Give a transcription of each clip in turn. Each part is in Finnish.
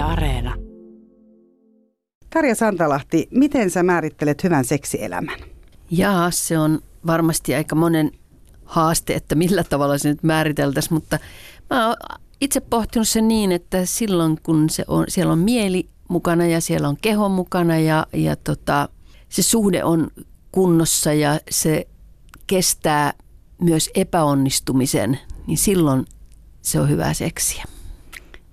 Yle Areena. Tarja Santalahti, miten sä määrittelet hyvän seksielämän? Jaa, se on varmasti aika monen haaste, että millä tavalla se nyt määriteltäisiin, mutta mä oon itse pohtinut sen niin, että silloin kun se on, siellä on mieli mukana ja siellä on keho mukana ja, ja tota, se suhde on kunnossa ja se kestää myös epäonnistumisen, niin silloin se on hyvää seksiä.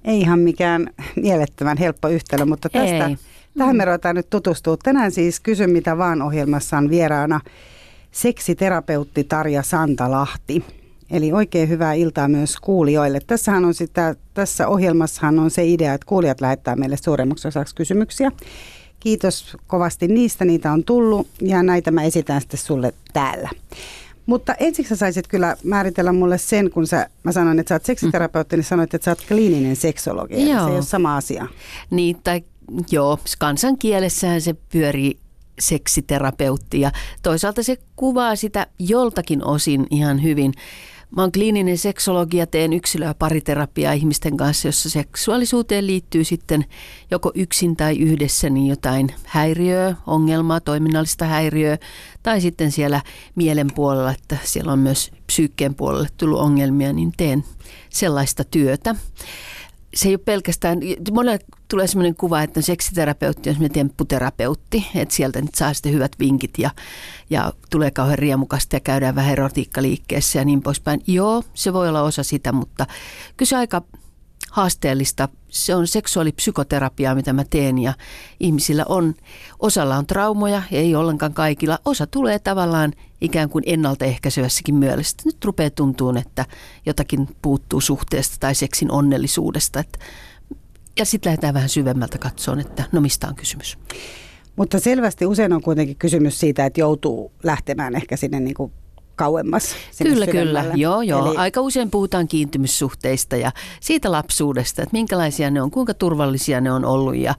Ei ihan mikään mielettömän helppo yhtälö, mutta tästä, Ei. tähän me ruvetaan nyt tutustua. Tänään siis Kysy mitä vaan ohjelmassa on vieraana seksiterapeutti Tarja Santalahti. Eli oikein hyvää iltaa myös kuulijoille. Tässähän on sitä, tässä ohjelmassahan on se idea, että kuulijat lähettää meille suuremmaksi osaksi kysymyksiä. Kiitos kovasti niistä, niitä on tullut ja näitä mä esitän sitten sulle täällä. Mutta ensiksi sä saisit kyllä määritellä mulle sen, kun sä, mä sanoin, että sä oot seksiterapeutti, niin sanoit, että sä oot kliininen seksologi. Joo. Se ei ole sama asia. Niin, tai joo, kansankielessähän se pyörii seksiterapeutti ja toisaalta se kuvaa sitä joltakin osin ihan hyvin. Mä oon kliininen seksologi ja teen yksilö- ja pariterapiaa ihmisten kanssa, jossa seksuaalisuuteen liittyy sitten joko yksin tai yhdessä niin jotain häiriöä, ongelmaa, toiminnallista häiriöä tai sitten siellä mielen puolella, että siellä on myös psyykkeen puolelle tullut ongelmia, niin teen sellaista työtä se ei ole pelkästään, monelle tulee sellainen kuva, että seksiterapeutti on semmoinen tempputerapeutti, että sieltä nyt saa sitten hyvät vinkit ja, ja tulee kauhean riemukasta ja käydään vähän erotiikkaliikkeessä ja niin poispäin. Joo, se voi olla osa sitä, mutta kyllä se aika haasteellista. Se on seksuaalipsykoterapiaa, mitä mä teen ja ihmisillä on, osalla on traumoja, ei ollenkaan kaikilla. Osa tulee tavallaan ikään kuin ennaltaehkäisevässäkin mielessä. Nyt rupeaa tuntuun, että jotakin puuttuu suhteesta tai seksin onnellisuudesta. Ja sitten lähdetään vähän syvemmältä katsomaan, että no mistä on kysymys. Mutta selvästi usein on kuitenkin kysymys siitä, että joutuu lähtemään ehkä sinne niin kuin kauemmas. Kyllä, kyllä. Joo, joo. Eli... Aika usein puhutaan kiintymyssuhteista ja siitä lapsuudesta, että minkälaisia ne on, kuinka turvallisia ne on ollut ja,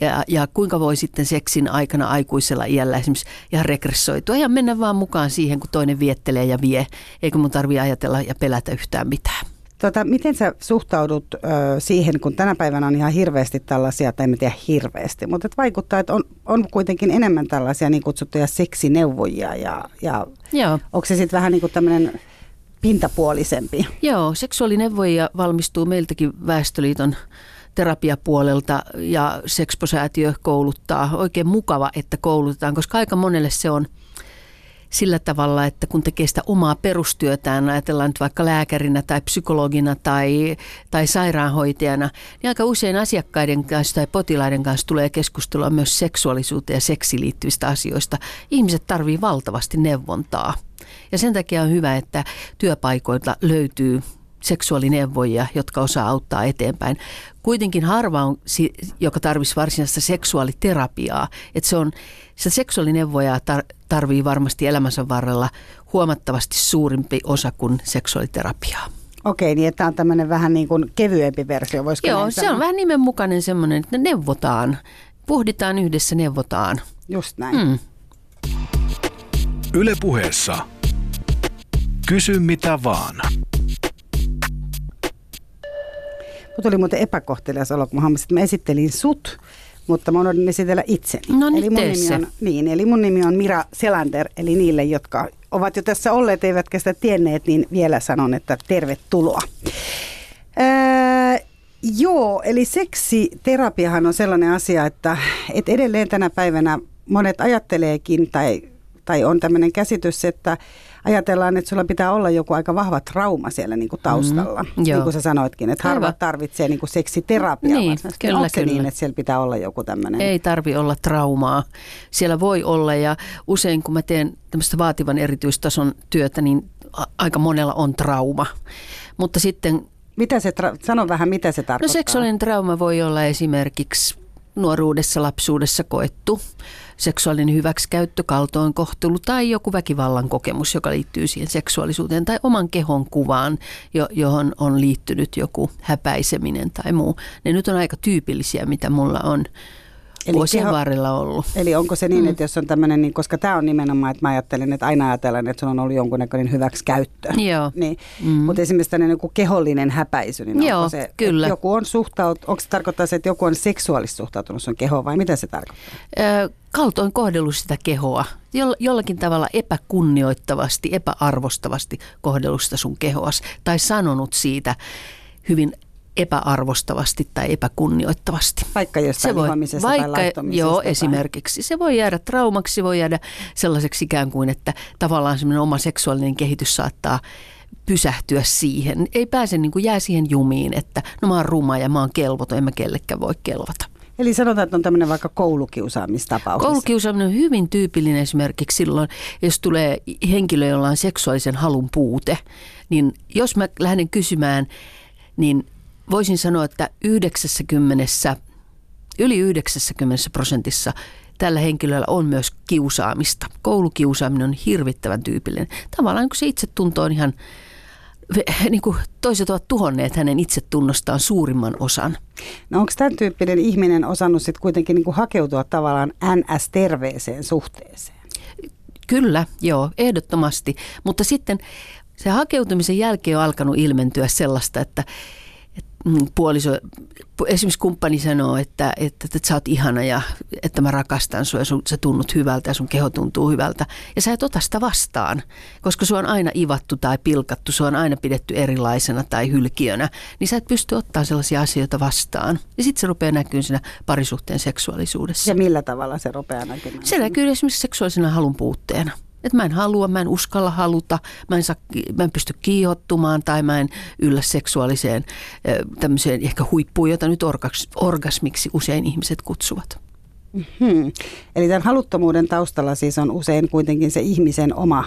ja, ja kuinka voi sitten seksin aikana aikuisella iällä esimerkiksi ihan regressoitua ja mennä vaan mukaan siihen, kun toinen viettelee ja vie, eikä mun tarvitse ajatella ja pelätä yhtään mitään. Tota, miten sä suhtaudut ö, siihen, kun tänä päivänä on ihan hirveästi tällaisia, tai en tiedä hirveästi, mutta et vaikuttaa, että on, on kuitenkin enemmän tällaisia niin kutsuttuja seksineuvojia ja, ja Joo. onko se sitten vähän niin kuin tämmöinen pintapuolisempi? Joo, seksuaalineuvoja valmistuu meiltäkin Väestöliiton terapiapuolelta ja Seksposäätiö kouluttaa. Oikein mukava, että koulutetaan, koska aika monelle se on – sillä tavalla, että kun tekee sitä omaa perustyötään, ajatellaan nyt vaikka lääkärinä tai psykologina tai, tai sairaanhoitajana, niin aika usein asiakkaiden kanssa tai potilaiden kanssa tulee keskustelua myös seksuaalisuuteen ja seksiin liittyvistä asioista. Ihmiset tarvii valtavasti neuvontaa. Ja sen takia on hyvä, että työpaikoilta löytyy seksuaalineuvoja, jotka osaa auttaa eteenpäin. Kuitenkin harva on, joka tarvitsisi varsinaista seksuaaliterapiaa. Että se on, sitä seksuaalineuvoja tar- tarvii varmasti elämänsä varrella huomattavasti suurimpi osa kuin seksuaaliterapiaa. Okei, niin tämä on tämmöinen vähän niin kuin kevyempi versio, voisiko Joo, se on vähän nimenmukainen semmoinen, että neuvotaan. Pohditaan yhdessä, neuvotaan. Just näin. Mm. Yle puheessa. Kysy mitä vaan. Mut tuli muuten epäkohtelias olo, kun mä että mä esittelin sut, mutta mä unohdin esitellä itseni. No niin, eli mun, nimi on, niin, eli mun nimi on Mira Selander, eli niille, jotka ovat jo tässä olleet eivätkä sitä tienneet, niin vielä sanon, että tervetuloa. Ää, joo, eli seksiterapiahan on sellainen asia, että, että edelleen tänä päivänä monet ajatteleekin tai, tai on tämmöinen käsitys, että ajatellaan, että sulla pitää olla joku aika vahva trauma siellä niin kuin taustalla. Mm, niin kuin sä sanoitkin, että harva tarvitsee niin kuin seksiterapiaa. Niin, kyllä, onko kyllä. niin, että siellä pitää olla joku tämmöinen? Ei tarvi olla traumaa. Siellä voi olla ja usein kun mä teen tämmöistä vaativan erityistason työtä, niin aika monella on trauma. Mutta sitten... Mitä se tra- sano vähän, mitä se tarkoittaa? No seksuaalinen trauma voi olla esimerkiksi nuoruudessa, lapsuudessa koettu seksuaalinen hyväksikäyttö, kaltoinkohtelu tai joku väkivallan kokemus, joka liittyy siihen seksuaalisuuteen tai oman kehon kuvaan, johon on liittynyt joku häpäiseminen tai muu. Ne nyt on aika tyypillisiä, mitä mulla on eli vuosien keho, varrella ollut. Eli onko se niin, mm. että jos on tämmöinen, niin, koska tämä on nimenomaan, että mä ajattelin, että aina ajatellaan, että se on ollut jonkunnäköinen hyväksikäyttö. Joo. Niin, mm. Mutta esimerkiksi tämmöinen joku kehollinen häpäisy, niin Joo, onko se, kyllä. joku on suhtaut, onko se tarkoittaa se, että joku on seksuaalisesti suhtautunut sun kehoon vai mitä se tarkoittaa? Ö, kaltoin kohdellut sitä kehoa, jollakin tavalla epäkunnioittavasti, epäarvostavasti kohdellut sitä sun kehoas tai sanonut siitä hyvin epäarvostavasti tai epäkunnioittavasti. Vaikka jostain se voi, vaikka, tai Joo, tai... esimerkiksi. Se voi jäädä traumaksi, voi jäädä sellaiseksi ikään kuin, että tavallaan semmoinen oma seksuaalinen kehitys saattaa pysähtyä siihen. Ei pääse niin kuin jää siihen jumiin, että no mä oon ruma ja mä oon kelvoton, en mä kellekään voi kelvata. Eli sanotaan, että on tämmöinen vaikka koulukiusaamistapaus. Koulukiusaaminen on hyvin tyypillinen esimerkiksi silloin, jos tulee henkilö, jolla on seksuaalisen halun puute. Niin jos mä lähden kysymään, niin voisin sanoa, että 90, yli 90 prosentissa tällä henkilöllä on myös kiusaamista. Koulukiusaaminen on hirvittävän tyypillinen. Tavallaan niin kun se itsetunto on ihan, niin kuin toiset ovat tuhonneet hänen itsetunnostaan suurimman osan. No onko tämän tyyppinen ihminen osannut sitten kuitenkin niin kuin hakeutua tavallaan NS-terveeseen suhteeseen? Kyllä, joo, ehdottomasti. Mutta sitten se hakeutumisen jälkeen on alkanut ilmentyä sellaista, että puoliso, esimerkiksi kumppani sanoo, että, että, että sä oot ihana ja että mä rakastan sua ja sun, sä tunnut hyvältä ja sun keho tuntuu hyvältä. Ja sä et ota sitä vastaan, koska sua on aina ivattu tai pilkattu, sua on aina pidetty erilaisena tai hylkiönä. Niin sä et pysty ottaa sellaisia asioita vastaan. Ja sitten se rupeaa näkyyn siinä parisuhteen seksuaalisuudessa. Ja millä tavalla se rupeaa näkymään? Se näkyy esimerkiksi seksuaalisena halun puutteena. Että mä en halua, mä en uskalla haluta, mä en, saa, mä en pysty kiihottumaan tai mä en yllä seksuaaliseen tämmöiseen ehkä huippuun, jota nyt orgas, orgasmiksi usein ihmiset kutsuvat. Hmm. Eli tämän haluttomuuden taustalla siis on usein kuitenkin se ihmisen oma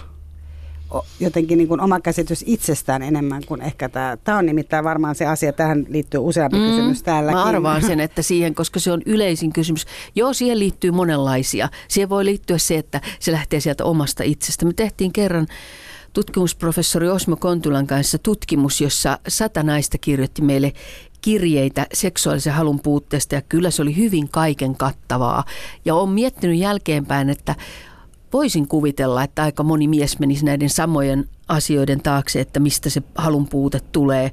jotenkin niin kuin oma käsitys itsestään enemmän kuin ehkä tämä. Tämä on nimittäin varmaan se asia, tähän liittyy useampi mm, kysymys täälläkin. Mä arvaan sen, että siihen, koska se on yleisin kysymys. Joo, siihen liittyy monenlaisia. Siihen voi liittyä se, että se lähtee sieltä omasta itsestä. Me tehtiin kerran tutkimusprofessori Osmo Kontulan kanssa tutkimus, jossa sata naista kirjoitti meille kirjeitä seksuaalisen halun puutteesta ja kyllä se oli hyvin kaiken kattavaa. Ja olen miettinyt jälkeenpäin, että voisin kuvitella, että aika moni mies menisi näiden samojen asioiden taakse, että mistä se halun puute tulee.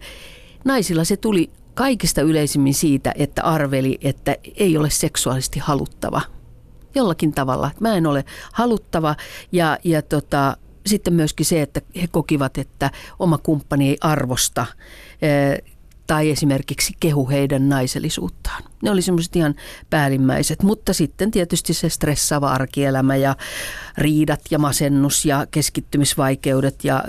Naisilla se tuli kaikista yleisimmin siitä, että arveli, että ei ole seksuaalisesti haluttava. Jollakin tavalla. Mä en ole haluttava ja, ja tota, sitten myöskin se, että he kokivat, että oma kumppani ei arvosta tai esimerkiksi kehu heidän naisellisuuttaan. Ne oli semmoiset ihan päällimmäiset, mutta sitten tietysti se stressaava arkielämä ja riidat ja masennus ja keskittymisvaikeudet ja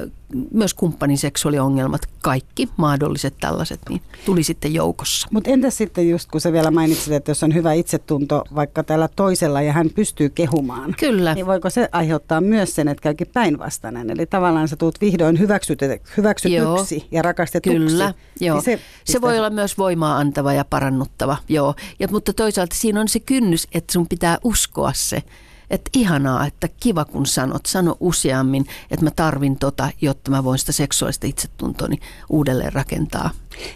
myös kumppanin seksuaaliongelmat, kaikki mahdolliset tällaiset, niin tuli sitten joukossa. Mutta entäs sitten just kun sä vielä mainitsit, että jos on hyvä itsetunto vaikka tällä toisella ja hän pystyy kehumaan. Kyllä. Niin voiko se aiheuttaa myös sen, että käykin päinvastainen? Eli tavallaan sä tuut vihdoin hyväksytyksi joo, ja rakastetuksi. Kyllä, joo. Niin se, se voi olla myös voimaa antava ja parannuttava, joo. Ja, mutta toisaalta siinä on se kynnys, että sun pitää uskoa se että ihanaa, että kiva kun sanot, sano useammin, että mä tarvin tota, jotta mä voin sitä seksuaalista itsetuntoni uudelleen rakentaa.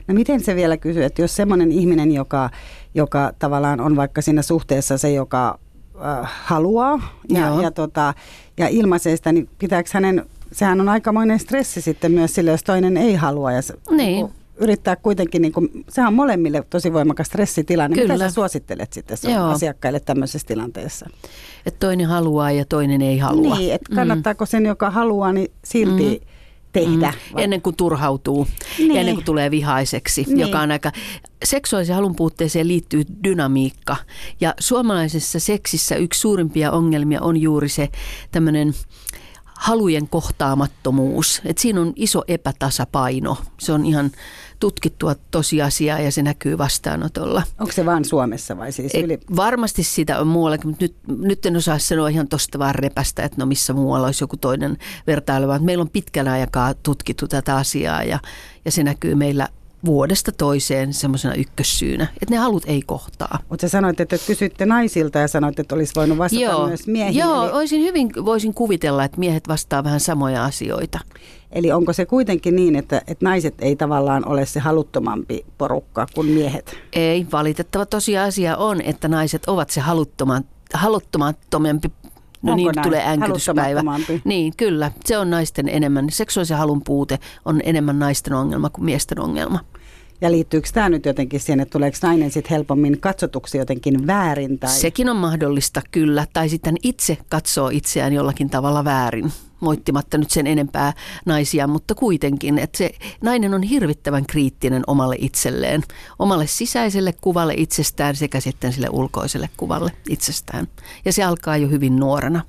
No miten se vielä kysyy, että jos semmoinen ihminen, joka, joka tavallaan on vaikka siinä suhteessa se, joka äh, haluaa ja, ja, tota, ja ilmaisee sitä, niin pitääkö hänen, sehän on aikamoinen stressi sitten myös sille, jos toinen ei halua. Ja se, niin yrittää kuitenkin, niin kuin, sehän on molemmille tosi voimakas stressitilanne. Kyllä. Mitä sä suosittelet sitten Joo. asiakkaille tämmöisessä tilanteessa? Että toinen haluaa ja toinen ei halua. Niin, että kannattaako sen, joka haluaa, niin silti mm. tehdä. Mm. Ennen kuin turhautuu, niin. ennen kuin tulee vihaiseksi, niin. joka on aika... Seksuaalisen halun puutteeseen liittyy dynamiikka. Ja suomalaisessa seksissä yksi suurimpia ongelmia on juuri se tämmöinen halujen kohtaamattomuus. Et siinä on iso epätasapaino. Se on ihan tutkittua tosiasiaa ja se näkyy vastaanotolla. Onko se vain Suomessa vai siis yli? Varmasti sitä on muuallakin, mutta nyt, nyt en osaa sanoa ihan tuosta vaan repästä, että no missä muualla olisi joku toinen vertaileva. Meillä on pitkän aikaa tutkittu tätä asiaa ja, ja se näkyy meillä vuodesta toiseen semmoisena ykkössyynä, että ne halut ei kohtaa. Mutta sanoit, että kysytte naisilta ja sanoit, että olisi voinut vastata Joo, myös miehiin. Joo, eli, olisin hyvin, voisin kuvitella, että miehet vastaa vähän samoja asioita. eli onko se kuitenkin niin, että, että naiset ei tavallaan ole se haluttomampi porukka kuin miehet? Ei, valitettava tosiasia on, että naiset ovat se haluttoman, haluttomattomempi No Onko niin, näin? tulee äänkytyspäivä. Niin, kyllä. Se on naisten enemmän. Seksuaalisen halun puute on enemmän naisten ongelma kuin miesten ongelma. Ja liittyykö tämä nyt jotenkin siihen, että tuleeko nainen sitten helpommin katsotuksi jotenkin väärin? Tai... Sekin on mahdollista, kyllä. Tai sitten itse katsoo itseään jollakin tavalla väärin. Moittimatta nyt sen enempää naisia, mutta kuitenkin, että se nainen on hirvittävän kriittinen omalle itselleen, omalle sisäiselle kuvalle itsestään sekä sitten sille ulkoiselle kuvalle itsestään. Ja se alkaa jo hyvin nuorena.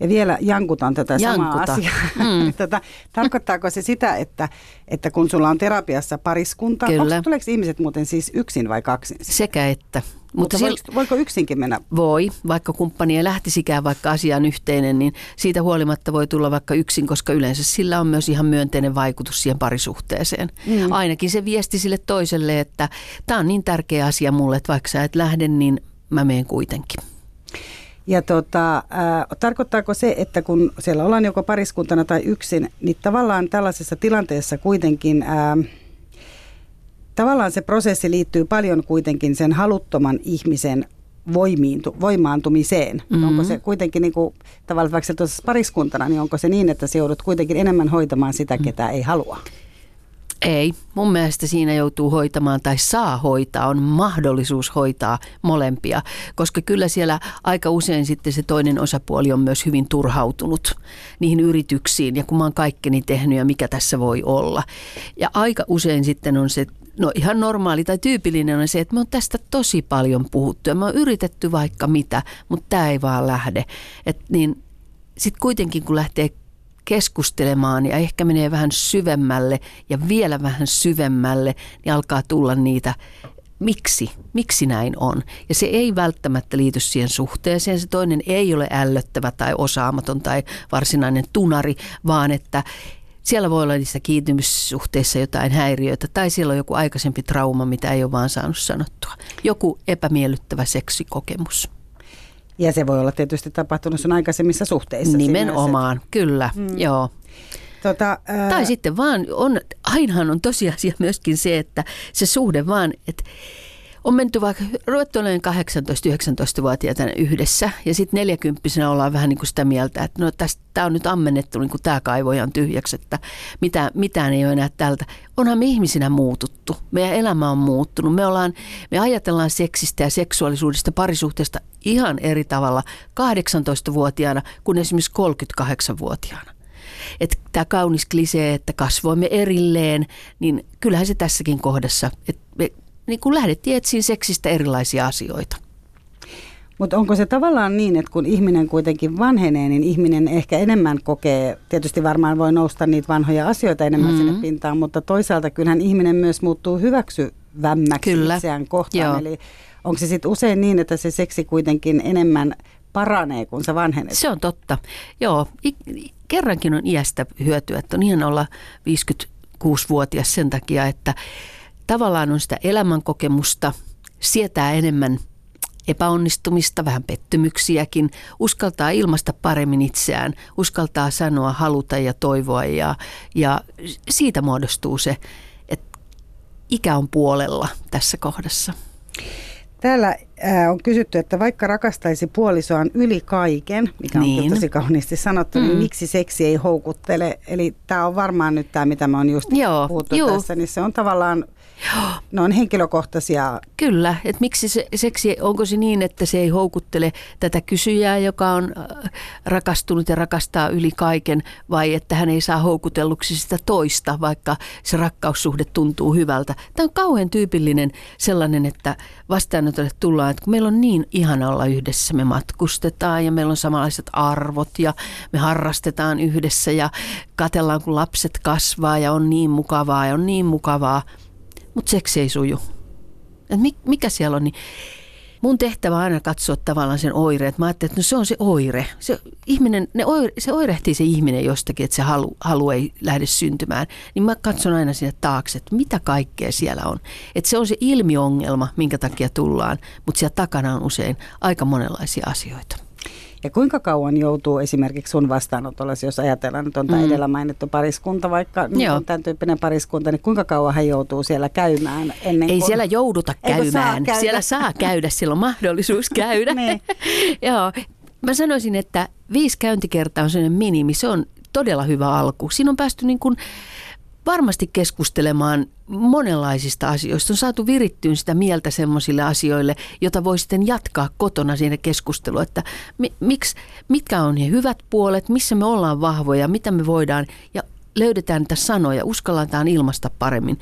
Ja vielä jankutan tätä samaa Jankuta. asiaa. Mm. tota, tarkoittaako se sitä, että, että kun sulla on terapiassa pariskunta, Kyllä. onko, tuleeko ihmiset muuten siis yksin vai kaksin? Sekä että. Mutta sil- voiko, voiko yksinkin mennä? Voi, vaikka kumppani ei lähtisikään vaikka asiaan yhteinen, niin siitä huolimatta voi tulla vaikka yksin, koska yleensä sillä on myös ihan myönteinen vaikutus siihen parisuhteeseen. Mm. Ainakin se viesti sille toiselle, että tämä on niin tärkeä asia mulle, että vaikka sä et lähde, niin mä menen kuitenkin. Ja tota, äh, tarkoittaako se, että kun siellä ollaan joko pariskuntana tai yksin, niin tavallaan tällaisessa tilanteessa kuitenkin, äh, tavallaan se prosessi liittyy paljon kuitenkin sen haluttoman ihmisen voimiintu, voimaantumiseen. Mm-hmm. Onko se kuitenkin niin kuin, tavallaan vaikka tuossa pariskuntana, niin onko se niin, että se joudut kuitenkin enemmän hoitamaan sitä, ketä ei halua? Ei, mun mielestä siinä joutuu hoitamaan tai saa hoitaa, on mahdollisuus hoitaa molempia, koska kyllä siellä aika usein sitten se toinen osapuoli on myös hyvin turhautunut niihin yrityksiin ja kun mä oon kaikkeni tehnyt ja mikä tässä voi olla. Ja aika usein sitten on se, no ihan normaali tai tyypillinen on se, että me on tästä tosi paljon puhuttu ja me on yritetty vaikka mitä, mutta tämä ei vaan lähde. Et niin sitten kuitenkin kun lähtee keskustelemaan ja ehkä menee vähän syvemmälle ja vielä vähän syvemmälle, niin alkaa tulla niitä, miksi, miksi näin on. Ja se ei välttämättä liity siihen suhteeseen. Se toinen ei ole ällöttävä tai osaamaton tai varsinainen tunari, vaan että siellä voi olla niissä kiintymyssuhteissa jotain häiriöitä tai siellä on joku aikaisempi trauma, mitä ei ole vaan saanut sanottua. Joku epämiellyttävä seksikokemus. Ja se voi olla tietysti tapahtunut sun aikaisemmissa suhteissa. Nimenomaan, kyllä, mm. joo. Tota, ää... Tai sitten vaan, on, ainahan on tosiasia myöskin se, että se suhde vaan, että on menty vaikka, ruvettu olemaan 18-19-vuotiaita yhdessä ja sitten 40 ollaan vähän niin kuin sitä mieltä, että no tämä on nyt ammennettu niin kuin tämä kaivo ihan tyhjäksi, että mitään, mitään ei ole enää tältä. Onhan me ihmisinä muututtu, meidän elämä on muuttunut, me, ollaan, me ajatellaan seksistä ja seksuaalisuudesta parisuhteesta ihan eri tavalla 18-vuotiaana kuin esimerkiksi 38-vuotiaana. Että tämä kaunis klisee, että kasvoimme erilleen, niin kyllähän se tässäkin kohdassa, että niin kun lähdettiin etsiin seksistä erilaisia asioita. Mutta onko se tavallaan niin, että kun ihminen kuitenkin vanhenee, niin ihminen ehkä enemmän kokee, tietysti varmaan voi nousta niitä vanhoja asioita enemmän mm-hmm. sinne pintaan, mutta toisaalta kyllähän ihminen myös muuttuu hyväksyvämmäksi Kyllä. itseään kohtaan. Joo. Eli onko se sitten usein niin, että se seksi kuitenkin enemmän paranee, kun sä vanhenet? Se on totta. Joo, kerrankin on iästä hyötyä, että on ihan olla 56-vuotias sen takia, että tavallaan on sitä elämänkokemusta, sietää enemmän epäonnistumista, vähän pettymyksiäkin, uskaltaa ilmaista paremmin itseään, uskaltaa sanoa, haluta ja toivoa ja, ja siitä muodostuu se, että ikä on puolella tässä kohdassa. Täällä ää, on kysytty, että vaikka rakastaisi puolisoaan yli kaiken, mikä on Niin. niin. tosi kauniisti sanottu, mm. niin miksi seksi ei houkuttele? Eli tämä on varmaan nyt tämä, mitä me on just Joo, puhuttu juu. tässä, niin se on tavallaan, ne on henkilökohtaisia Kyllä, että miksi se seksi, onko se niin, että se ei houkuttele tätä kysyjää, joka on äh, rakastunut ja rakastaa yli kaiken, vai että hän ei saa houkutelluksi sitä toista, vaikka se rakkaussuhde tuntuu hyvältä. Tämä on kauhean tyypillinen sellainen, että vastaanotolle tullaan, että kun meillä on niin ihana olla yhdessä, me matkustetaan ja meillä on samanlaiset arvot ja me harrastetaan yhdessä ja katellaan, kun lapset kasvaa ja on niin mukavaa ja on niin mukavaa, mutta seksi ei suju. Et mi- mikä siellä on, niin mun tehtävä on aina katsoa tavallaan sen oireet. Mä ajattelin, että no se on se oire. Se, ihminen, ne oire, se oirehtii se ihminen jostakin, että se halu, halu ei lähde syntymään. Niin mä katson aina sinne taakse, että mitä kaikkea siellä on. Että se on se ilmiongelma, minkä takia tullaan, mutta siellä takana on usein aika monenlaisia asioita. Ja kuinka kauan joutuu esimerkiksi sun vastaanotolla, jos ajatellaan, että on tämä mm. edellä mainittu pariskunta, vaikka nyt on tämän tyyppinen pariskunta, niin kuinka kauan hän joutuu siellä käymään ennen Ei kuin... siellä jouduta käymään, saa käydä. siellä saa käydä, siellä on mahdollisuus käydä. niin. Joo, mä sanoisin, että viisi käyntikertaa on sellainen minimi, se on todella hyvä alku. Siinä on päästy niin kuin varmasti keskustelemaan monenlaisista asioista. On saatu virittyyn sitä mieltä semmoisille asioille, jota voi sitten jatkaa kotona siinä keskustelua, että mi, miksi, mitkä on ne hyvät puolet, missä me ollaan vahvoja, mitä me voidaan ja löydetään niitä sanoja, uskalletaan ilmasta paremmin.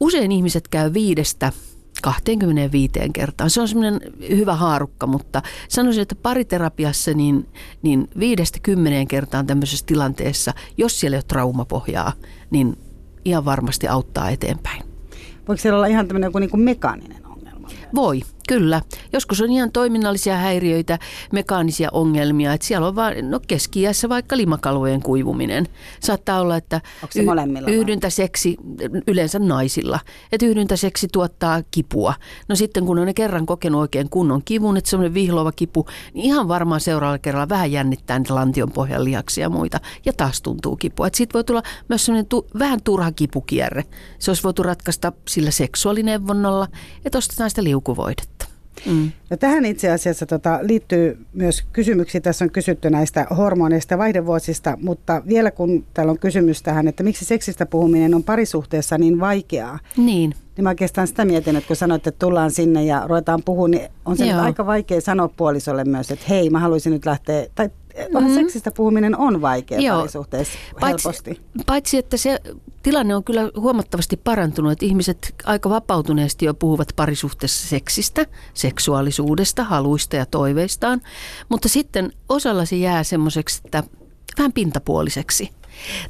Usein ihmiset käy viidestä 25 kertaan. Se on semmoinen hyvä haarukka, mutta sanoisin, että pariterapiassa niin, niin viidestä kymmeneen kertaan tämmöisessä tilanteessa, jos siellä ei ole traumapohjaa, niin ihan varmasti auttaa eteenpäin. Voiko siellä olla ihan tämmöinen joku niin kuin mekaaninen ongelma? Voi, Kyllä. Joskus on ihan toiminnallisia häiriöitä, mekaanisia ongelmia. Että siellä on vaan, no keski vaikka limakalvojen kuivuminen. Saattaa olla, että y- yhdyntäseksi, yleensä naisilla, että yhdyntäseksi tuottaa kipua. No sitten kun on ne kerran kokenut oikein kunnon kivun, että semmoinen vihlova kipu, niin ihan varmaan seuraavalla kerralla vähän jännittää niitä lantion pohjan lihaksia ja muita. Ja taas tuntuu kipua. Että siitä voi tulla myös semmoinen tu- vähän turha kipukierre. Se olisi voitu ratkaista sillä seksuaalineuvonnalla, että ostetaan sitä liukuvoidetta. Mm. Ja tähän itse asiassa tota, liittyy myös kysymyksiä. Tässä on kysytty näistä hormoneista ja vaihdevuosista, mutta vielä kun täällä on kysymys tähän, että miksi seksistä puhuminen on parisuhteessa niin vaikeaa. Niin. Niin mä oikeastaan sitä mietin, että kun sanoit, että tullaan sinne ja ruvetaan puhumaan, niin on se aika vaikea sanoa puolisolle myös, että hei, mä haluaisin nyt lähteä, tai mm-hmm. seksistä puhuminen on vaikea Joo. parisuhteessa paitsi, helposti. Paitsi, että se tilanne on kyllä huomattavasti parantunut, että ihmiset aika vapautuneesti jo puhuvat parisuhteessa seksistä, seksuaalisuudesta, haluista ja toiveistaan, mutta sitten osalla se jää semmoiseksi, että vähän pintapuoliseksi.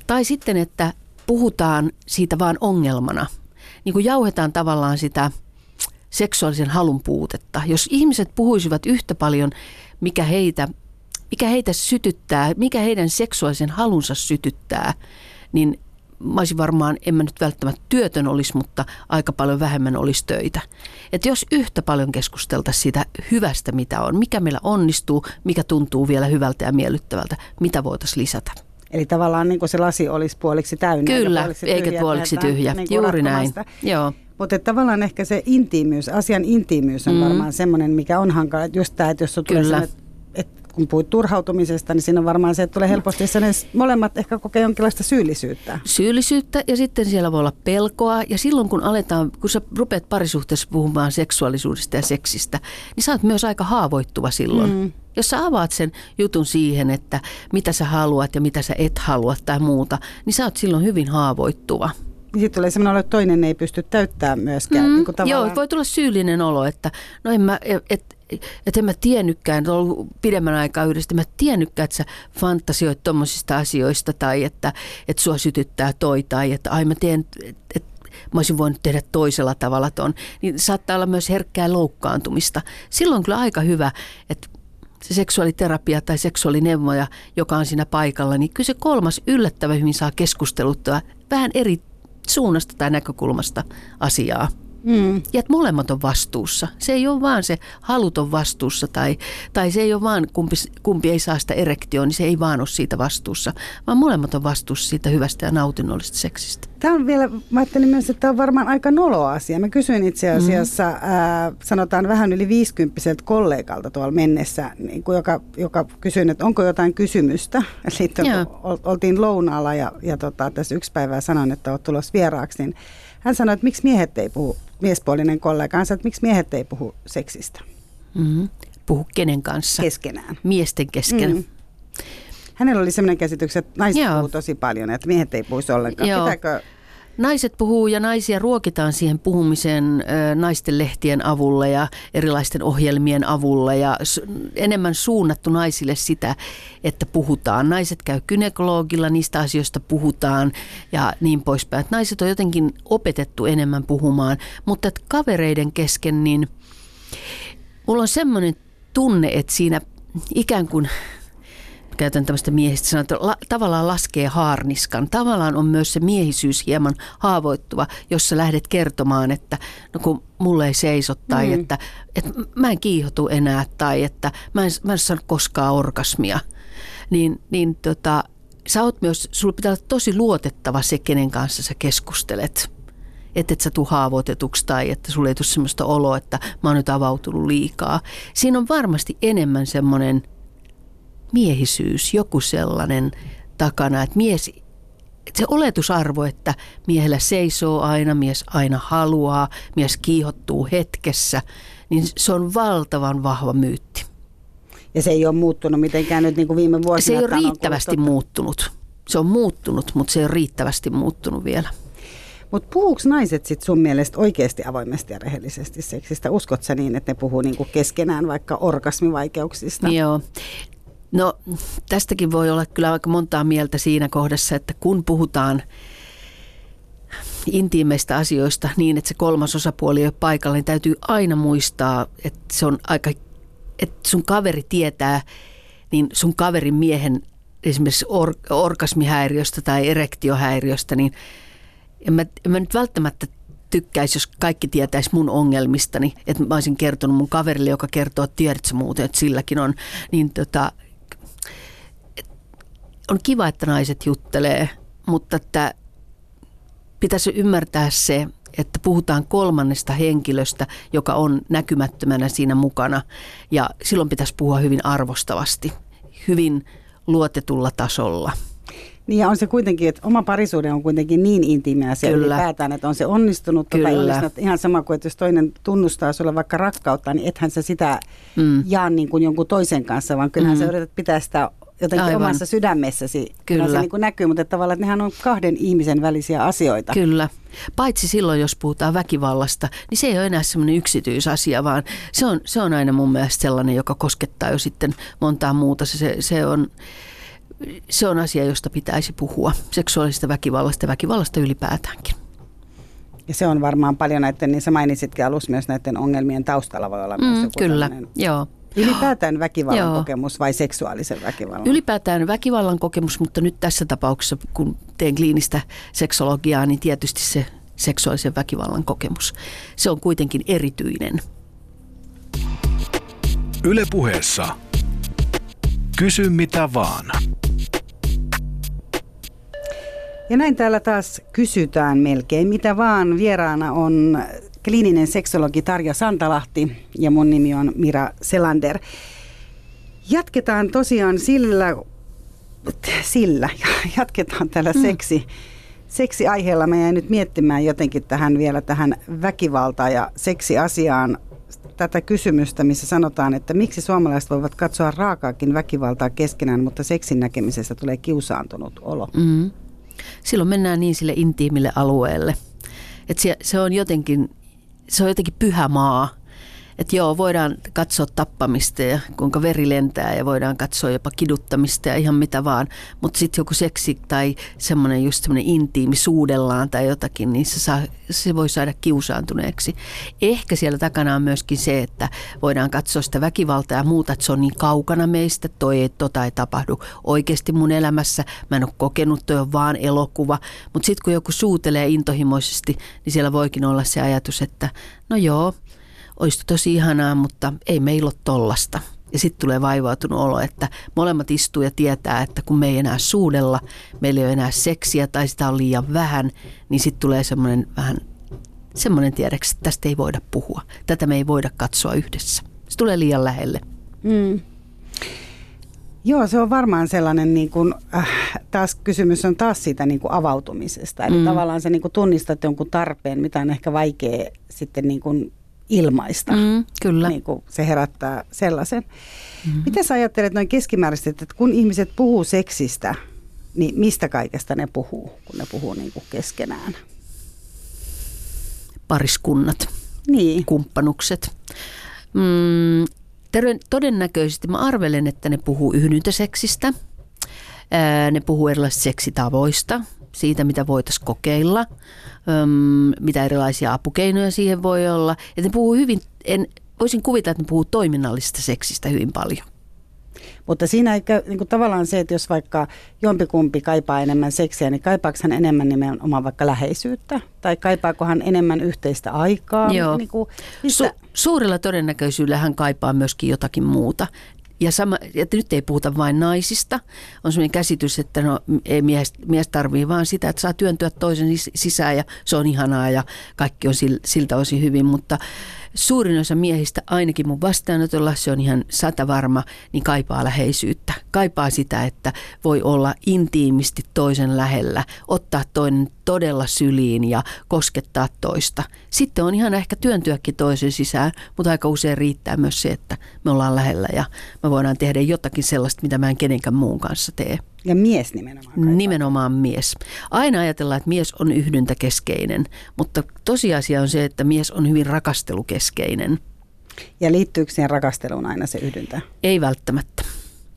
Tai sitten, että puhutaan siitä vaan ongelmana, niin kuin jauhetaan tavallaan sitä seksuaalisen halun puutetta. Jos ihmiset puhuisivat yhtä paljon, mikä heitä mikä heitä sytyttää, mikä heidän seksuaalisen halunsa sytyttää, niin mä olisin varmaan, en mä nyt välttämättä työtön olisi, mutta aika paljon vähemmän olisi töitä. Että jos yhtä paljon keskusteltaisiin siitä hyvästä, mitä on, mikä meillä onnistuu, mikä tuntuu vielä hyvältä ja miellyttävältä, mitä voitaisiin lisätä. Eli tavallaan niin kuin se lasi olisi puoliksi täynnä. Kyllä, eikä puoliksi tyhjä. Eikä puoliksi tyhjä. Niin Juuri näin. Joo. Mutta tavallaan ehkä se intiimyys, asian intiimyys on mm. varmaan semmoinen, mikä on hankala. Just tämä, että jos tulee kun puhuit turhautumisesta, niin siinä on varmaan se, että tulee helposti sen molemmat ehkä kokee jonkinlaista syyllisyyttä. Syyllisyyttä ja sitten siellä voi olla pelkoa ja silloin kun aletaan, kun sä rupeat parisuhteessa puhumaan seksuaalisuudesta ja seksistä, niin sä oot myös aika haavoittuva silloin. Mm. Jos sä avaat sen jutun siihen, että mitä sä haluat ja mitä sä et halua tai muuta, niin sä oot silloin hyvin haavoittuva. Niin sitten tulee sellainen olo, että toinen ei pysty täyttämään myöskään. Mm, niin kuin tavallaan... Joo, voi tulla syyllinen olo, että no en mä, et, että en mä tiennytkään, että ollut pidemmän aikaa yhdessä, mä tiennytkään, että sä fantasioit tuommoisista asioista tai että, että sua sytyttää toi tai että ai mä teen, että mä olisin voinut tehdä toisella tavalla ton, niin saattaa olla myös herkkää loukkaantumista. Silloin on kyllä aika hyvä, että se seksuaaliterapia tai seksuaalineuvoja, joka on siinä paikalla, niin kyllä se kolmas yllättävän hyvin saa keskusteluttaa vähän eri suunnasta tai näkökulmasta asiaa. Mm. Ja että molemmat on vastuussa. Se ei ole vaan se haluton vastuussa tai, tai se ei ole vaan kumpi, kumpi ei saa sitä erektioon, niin se ei vaan ole siitä vastuussa, vaan molemmat on vastuussa siitä hyvästä ja nautinnollisesta seksistä. Tämä on vielä, mä ajattelin myös, että tämä on varmaan aika nolo asia. Mä kysyin itse mm. asiassa, mm. ää, sanotaan vähän yli 50 kollegalta tuolla mennessä, niin kuin joka, joka kysyi, että onko jotain kysymystä. Sitten oltiin lounaalla ja, ja tota, tässä yksi päivä sanoin, että olet tulossa vieraaksi, niin hän sanoi, että miksi miehet ei puhu, miespuolinen kollega, hän sanoi, että miksi miehet ei puhu seksistä. Mm-hmm. Puhu kenen kanssa? Keskenään. Miesten kesken. Mm-hmm. Hänellä oli sellainen käsitys, että naiset Joo. puhuu tosi paljon, että miehet ei puhuisi ollenkaan. Joo. Pitääkö Naiset puhuu ja naisia ruokitaan siihen puhumiseen naisten lehtien avulla ja erilaisten ohjelmien avulla ja enemmän suunnattu naisille sitä, että puhutaan. Naiset käy kynekologilla, niistä asioista puhutaan ja niin poispäin. Että naiset on jotenkin opetettu enemmän puhumaan, mutta että kavereiden kesken niin mulla on semmoinen tunne, että siinä ikään kuin käytän tämmöistä miehistä sanaa, että la, tavallaan laskee haarniskan. Tavallaan on myös se miehisyys hieman haavoittuva, jos sä lähdet kertomaan, että no kun mulle ei seiso tai mm. että, että mä en kiihotu enää tai että mä en, mä en saa koskaan orgasmia. Niin, niin tota, sä oot myös, sulla pitää olla tosi luotettava se, kenen kanssa sä keskustelet. Että et sä tuu haavoitetuksi tai että sulle ei tule sellaista oloa, että mä oon nyt avautunut liikaa. Siinä on varmasti enemmän semmoinen – miehisyys, joku sellainen takana, että mies, että se oletusarvo, että miehellä seisoo aina, mies aina haluaa, mies kiihottuu hetkessä, niin se on valtavan vahva myytti. Ja se ei ole muuttunut mitenkään nyt niin kuin viime vuosina? Se ei ole riittävästi muuttunut. Se on muuttunut, mutta se ei ole riittävästi muuttunut vielä. Mutta puhuuko naiset sitten sun mielestä oikeasti avoimesti ja rehellisesti seksistä? Uskot sä niin, että ne puhuu niinku keskenään vaikka orgasmivaikeuksista? Joo. No tästäkin voi olla kyllä aika montaa mieltä siinä kohdassa, että kun puhutaan intiimeistä asioista niin, että se kolmas osapuoli ei ole paikalla, niin täytyy aina muistaa, että se on aika, että sun kaveri tietää, niin sun kaverin miehen esimerkiksi or, orgasmihäiriöstä tai erektiohäiriöstä, niin en mä, en mä nyt välttämättä tykkäisi, jos kaikki tietäisi mun ongelmistani, että mä olisin kertonut mun kaverille, joka kertoo, että tiedätkö muuten, että silläkin on, niin tota, on kiva, että naiset juttelee, mutta että pitäisi ymmärtää se, että puhutaan kolmannesta henkilöstä, joka on näkymättömänä siinä mukana. Ja silloin pitäisi puhua hyvin arvostavasti, hyvin luotetulla tasolla. Niin ja on se kuitenkin, että oma parisuuden on kuitenkin niin intiimiä Kyllä. ylipäätään, että on se onnistunut tota Kyllä. tai onnistunut. Ihan sama kuin, että jos toinen tunnustaa sulle vaikka rakkautta, niin ethän sä sitä mm. jaa niin kuin jonkun toisen kanssa, vaan kyllähän mm. sä yrität pitää sitä jotenkin Aivan. omassa sydämessäsi. Kyllä. se niin kuin näkyy, mutta tavallaan että nehän on kahden ihmisen välisiä asioita. Kyllä. Paitsi silloin, jos puhutaan väkivallasta, niin se ei ole enää semmoinen yksityisasia, vaan se on, se on aina mun mielestä sellainen, joka koskettaa jo sitten montaa muuta. Se, se on se on asia, josta pitäisi puhua, seksuaalisesta väkivallasta ja väkivallasta ylipäätäänkin. Ja se on varmaan paljon näiden, niin sä mainitsitkin alussa myös näiden ongelmien taustalla voi olla mm, myös joku Kyllä, joo. Ylipäätään väkivallan Joo. kokemus vai seksuaalisen väkivallan? Ylipäätään väkivallan kokemus, mutta nyt tässä tapauksessa, kun teen kliinistä seksologiaa, niin tietysti se seksuaalisen väkivallan kokemus. Se on kuitenkin erityinen. Ylepuheessa Kysy mitä vaan. Ja näin täällä taas kysytään melkein mitä vaan. Vieraana on kliininen seksologi Tarja Santalahti ja mun nimi on Mira Selander. Jatketaan tosiaan sillä, sillä jatketaan tällä mm. seksi, seksiaiheella. Mä jäin nyt miettimään jotenkin tähän vielä tähän väkivalta- ja seksiasiaan tätä kysymystä, missä sanotaan, että miksi suomalaiset voivat katsoa raakaakin väkivaltaa keskenään, mutta seksin näkemisestä tulee kiusaantunut olo. Mm. Silloin mennään niin sille intiimille alueelle. että se, se on jotenkin se on jotenkin pyhä maa että joo, voidaan katsoa tappamista ja kuinka veri lentää ja voidaan katsoa jopa kiduttamista ja ihan mitä vaan. Mutta sitten joku seksi tai semmoinen just semmoinen intiimi suudellaan tai jotakin, niin se, saa, se voi saada kiusaantuneeksi. Ehkä siellä takana on myöskin se, että voidaan katsoa sitä väkivaltaa ja muuta, että se on niin kaukana meistä, toi ei, tota ei tapahdu oikeasti mun elämässä. Mä en ole kokenut, toi on vaan elokuva. Mutta sitten kun joku suutelee intohimoisesti, niin siellä voikin olla se ajatus, että no joo, olisi tosi ihanaa, mutta ei meillä ole tollasta. Ja sitten tulee vaivautunut olo, että molemmat istuu ja tietää, että kun me ei enää suudella, meillä ei ole enää seksiä tai sitä on liian vähän, niin sitten tulee semmoinen vähän semmoinen tiedeksi, että tästä ei voida puhua. Tätä me ei voida katsoa yhdessä. Se tulee liian lähelle. Mm. Joo, se on varmaan sellainen, niin kuin, äh, taas kysymys on taas siitä niin kuin avautumisesta. Eli mm. tavallaan se niin kuin tunnistat jonkun tarpeen, mitä on ehkä vaikea sitten niin kuin ilmaista. Mm, kyllä. Niin kuin se herättää sellaisen. Mm. Mitä sä ajattelet noin keskimääräisesti, että kun ihmiset puhuu seksistä, niin mistä kaikesta ne puhuu, kun ne puhuu niin kuin keskenään? Pariskunnat, niin. kumppanukset. Mm, todennäköisesti mä arvelen, että ne puhuu yhdyntäseksistä. Ne puhuu erilaisista seksitavoista, siitä mitä voitaisiin kokeilla – öm, mitä erilaisia apukeinoja siihen voi olla. Että ne puhuu hyvin, en, voisin kuvitella, että ne puhuu toiminnallisesta seksistä hyvin paljon. Mutta siinä ei käy niin kuin tavallaan se, että jos vaikka jompikumpi kaipaa enemmän seksiä, niin kaipaako hän enemmän nimenomaan vaikka läheisyyttä? Tai kaipaako hän enemmän yhteistä aikaa? Joo. Niin kuin, Su- suurella todennäköisyydellä hän kaipaa myöskin jotakin muuta. Ja sama, että nyt ei puhuta vain naisista. On sellainen käsitys, että no, ei mies, mies tarvii vaan sitä, että saa työntyä toisen sisään ja se on ihanaa ja kaikki on siltä osin hyvin. Mutta suurin osa miehistä, ainakin mun vastaanotolla, se on ihan sata varma, niin kaipaa läheisyyttä. Kaipaa sitä, että voi olla intiimisti toisen lähellä, ottaa toinen todella syliin ja koskettaa toista. Sitten on ihan ehkä työntyäkin toisen sisään, mutta aika usein riittää myös se, että me ollaan lähellä ja me voidaan tehdä jotakin sellaista, mitä mä en kenenkään muun kanssa tee. Ja mies nimenomaan. Kaipaa. Nimenomaan mies. Aina ajatellaan, että mies on yhdyntäkeskeinen, mutta tosiasia on se, että mies on hyvin rakastelukeskeinen. Ja liittyykö siihen rakasteluun aina se yhdyntä? Ei välttämättä.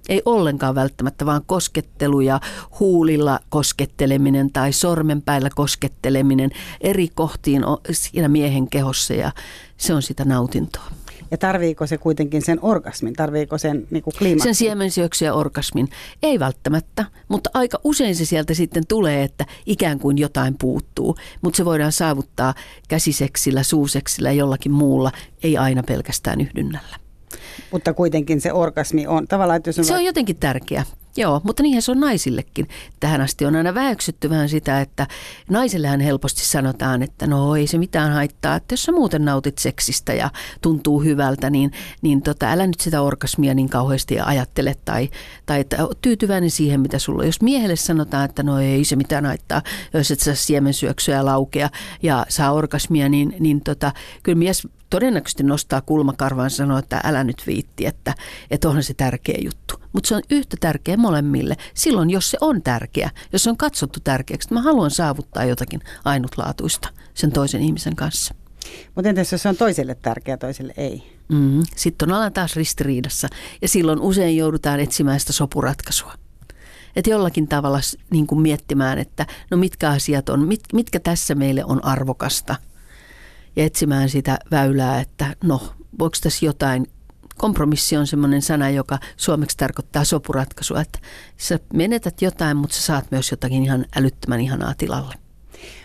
Ei ollenkaan välttämättä, vaan koskettelu ja huulilla kosketteleminen tai sormenpäillä kosketteleminen eri kohtiin siinä miehen kehossa ja se on sitä nautintoa. Ja tarviiko se kuitenkin sen orgasmin? Tarviiko sen niin kliimaksin? Sen siemensyöksy ja orgasmin? Ei välttämättä, mutta aika usein se sieltä sitten tulee, että ikään kuin jotain puuttuu. Mutta se voidaan saavuttaa käsiseksillä, suuseksillä ja jollakin muulla, ei aina pelkästään yhdynnällä. Mutta kuitenkin se orgasmi on tavallaan... Että jos on... Se on jotenkin tärkeä. Joo, mutta niinhän se on naisillekin. Tähän asti on aina väeksytty vähän sitä, että naisellehän helposti sanotaan, että no ei se mitään haittaa, että jos sä muuten nautit seksistä ja tuntuu hyvältä, niin, niin tota, älä nyt sitä orgasmia niin kauheasti ajattele tai, tai että tyytyväinen siihen, mitä sulla on. Jos miehelle sanotaan, että no ei se mitään haittaa, jos et saa siemensyöksyä laukea ja saa orgasmia, niin, niin tota, kyllä mies todennäköisesti nostaa kulmakarvaan ja sanoo, että älä nyt viitti, että, että onhan se tärkeä juttu. Mutta se on yhtä tärkeä molemmille. Silloin, jos se on tärkeä, jos se on katsottu tärkeäksi, että mä haluan saavuttaa jotakin ainutlaatuista sen toisen ihmisen kanssa. Mutta entäs jos se on toiselle tärkeä, toiselle ei? Mm-hmm. Sitten ollaan taas ristiriidassa ja silloin usein joudutaan etsimään sitä sopuratkaisua. Että jollakin tavalla niin kuin miettimään, että no mitkä asiat on, mit, mitkä tässä meille on arvokasta – ja etsimään sitä väylää, että no, voiko tässä jotain kompromissi on semmoinen sana, joka suomeksi tarkoittaa sopuratkaisua, että sä menetät jotain, mutta sä saat myös jotakin ihan älyttömän ihanaa tilalle.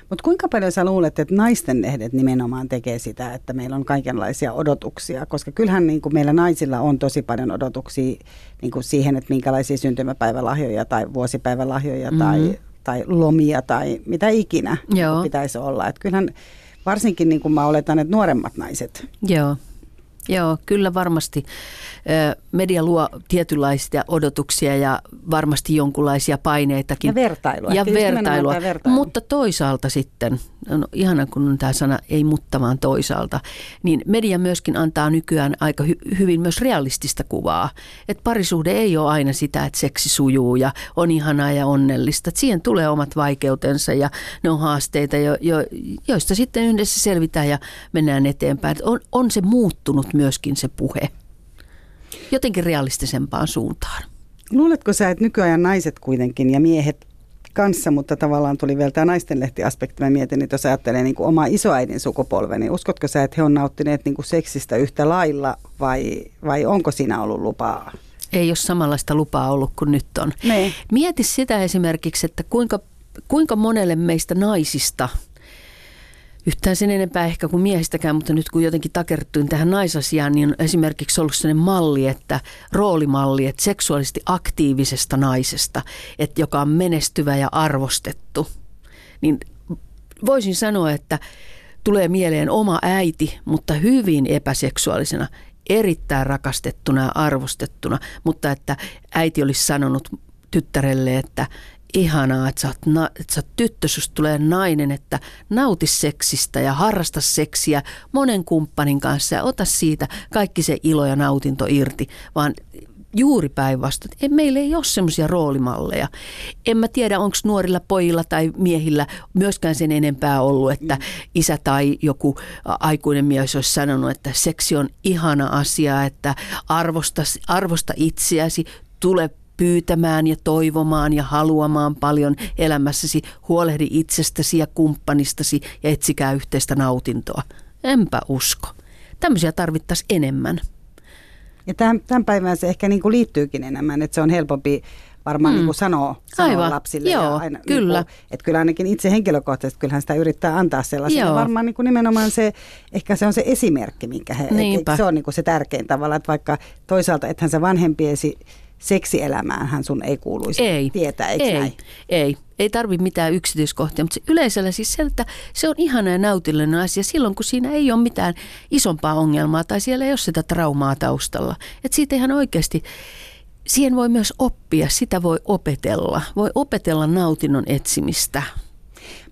Mutta kuinka paljon sä luulet, että naisten lehdet nimenomaan tekee sitä, että meillä on kaikenlaisia odotuksia? Koska kyllähän niin kuin meillä naisilla on tosi paljon odotuksia niin kuin siihen, että minkälaisia syntymäpäivälahjoja tai vuosipäivälahjoja mm-hmm. tai, tai lomia tai mitä ikinä Joo. pitäisi olla. Että kyllähän Varsinkin niin kuin mä oletan, että nuoremmat naiset. Joo. Joo, kyllä varmasti media luo tietynlaisia odotuksia ja varmasti jonkunlaisia paineitakin. Ja vertailua. Ja vertailua. vertailua. Mutta toisaalta sitten, no ihana kun on tämä sana ei mutta vaan toisaalta, niin media myöskin antaa nykyään aika hy- hyvin myös realistista kuvaa. Että parisuhde ei ole aina sitä, että seksi sujuu ja on ihanaa ja onnellista. Että siihen tulee omat vaikeutensa ja ne on haasteita, jo, jo, joista sitten yhdessä selvitään ja mennään eteenpäin. on, on se muuttunut myöskin se puhe jotenkin realistisempaan suuntaan. Luuletko sä, että nykyajan naiset kuitenkin ja miehet kanssa, mutta tavallaan tuli vielä tämä naistenlehtiaspekti. Mä mietin, että jos ajattelee niin kuin oma isoäidin sukupolven, niin uskotko sä, että he on nauttineet niin kuin seksistä yhtä lailla vai, vai onko siinä ollut lupaa? Ei ole samanlaista lupaa ollut kuin nyt on. Ne. Mieti sitä esimerkiksi, että kuinka, kuinka monelle meistä naisista – yhtään sen enempää ehkä kuin miehistäkään, mutta nyt kun jotenkin takertuin tähän naisasiaan, niin on esimerkiksi ollut sellainen malli, että roolimalli, että seksuaalisesti aktiivisesta naisesta, että joka on menestyvä ja arvostettu. Niin voisin sanoa, että tulee mieleen oma äiti, mutta hyvin epäseksuaalisena, erittäin rakastettuna ja arvostettuna, mutta että äiti olisi sanonut tyttärelle, että ihanaa, että sä oot, na, että sä oot tyttö, susta tulee nainen, että nauti seksistä ja harrasta seksiä monen kumppanin kanssa ja ota siitä kaikki se ilo ja nautinto irti, vaan juuri päinvastoin. Ei, meillä ei ole semmoisia roolimalleja. En mä tiedä, onko nuorilla pojilla tai miehillä myöskään sen enempää ollut, että isä tai joku aikuinen mies olisi sanonut, että seksi on ihana asia, että arvosta, arvosta itseäsi, tule pyytämään ja toivomaan ja haluamaan paljon elämässäsi. Huolehdi itsestäsi ja kumppanistasi ja etsikää yhteistä nautintoa. Enpä usko. Tämmöisiä tarvittaisiin enemmän. Ja tämän, tämän päivän se ehkä niin kuin liittyykin enemmän, että se on helpompi varmaan mm. niin kuin sanoa, Aivan. lapsille. Joo, ja aina, kyllä. Niin kuin, että kyllä ainakin itse henkilökohtaisesti, kyllähän sitä yrittää antaa sellaisia. Joo. Varmaan niin kuin nimenomaan se, ehkä se on se esimerkki, minkä he, et, se on niin kuin se tärkein tavalla, että vaikka toisaalta ethän se vanhempiesi seksielämään hän sun ei kuuluisi ei, tietää, eikö ei, näin? Ei, ei tarvi mitään yksityiskohtia, mutta se yleisellä siis se, että se on ihana ja nautillinen asia silloin, kun siinä ei ole mitään isompaa ongelmaa tai siellä ei ole sitä traumaa taustalla. Että siitä ihan oikeasti, siihen voi myös oppia, sitä voi opetella. Voi opetella nautinnon etsimistä.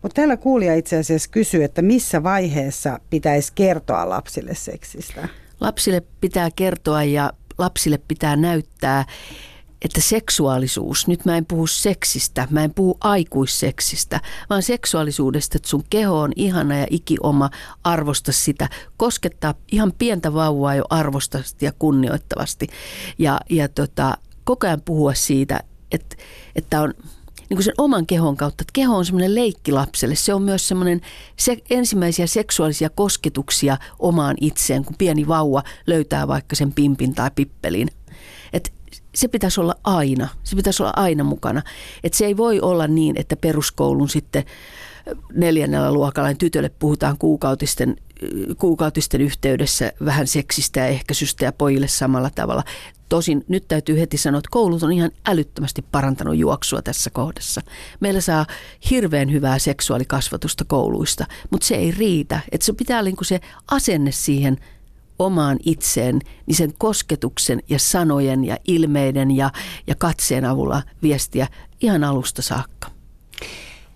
Mutta täällä kuulija itse asiassa kysyy, että missä vaiheessa pitäisi kertoa lapsille seksistä? Lapsille pitää kertoa ja lapsille pitää näyttää, että seksuaalisuus, nyt mä en puhu seksistä, mä en puhu aikuisseksistä, vaan seksuaalisuudesta, että sun keho on ihana ja ikioma, arvosta sitä, koskettaa ihan pientä vauvaa jo arvostavasti ja kunnioittavasti. Ja, ja tota, koko ajan puhua siitä, että, että on niin kuin sen oman kehon kautta. Että keho on semmoinen leikki lapselle. Se on myös semmoinen se, ensimmäisiä seksuaalisia kosketuksia omaan itseen, kun pieni vauva löytää vaikka sen pimpin tai pippelin. Et se pitäisi olla aina. Se pitäisi olla aina mukana. Et se ei voi olla niin, että peruskoulun sitten neljännellä luokalla niin tytölle puhutaan kuukautisten, kuukautisten yhteydessä vähän seksistä ja ehkäisystä ja pojille samalla tavalla. Tosin nyt täytyy heti sanoa, että koulut on ihan älyttömästi parantanut juoksua tässä kohdassa. Meillä saa hirveän hyvää seksuaalikasvatusta kouluista, mutta se ei riitä. Että se pitää niin se asenne siihen omaan itseen, niin sen kosketuksen ja sanojen ja ilmeiden ja, ja katseen avulla viestiä ihan alusta saakka.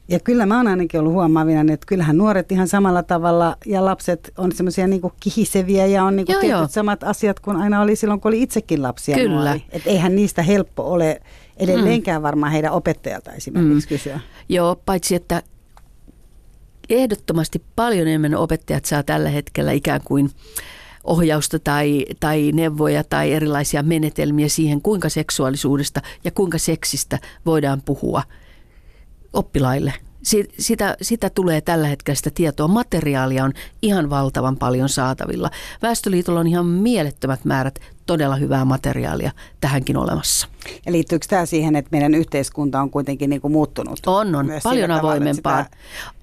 Ja kyllä mä oon ainakin ollut huomaavina, että kyllähän nuoret ihan samalla tavalla ja lapset on semmoisia niinku kihiseviä ja on niinku joo, tietyt joo. samat asiat kuin aina oli silloin, kun oli itsekin lapsia Kyllä. Että eihän niistä helppo ole edelleenkään mm. varmaan heidän opettajalta esimerkiksi mm. kysyä. Joo, paitsi että ehdottomasti paljon enemmän opettajat saa tällä hetkellä ikään kuin ohjausta tai, tai neuvoja tai erilaisia menetelmiä siihen, kuinka seksuaalisuudesta ja kuinka seksistä voidaan puhua – oppilaille. Sitä, sitä tulee tällä hetkellä sitä tietoa. Materiaalia on ihan valtavan paljon saatavilla. Väestöliitolla on ihan mielettömät määrät todella hyvää materiaalia tähänkin olemassa. Ja liittyykö tämä siihen, että meidän yhteiskunta on kuitenkin niin kuin muuttunut? On, on. Paljon avoimempaan, sitä...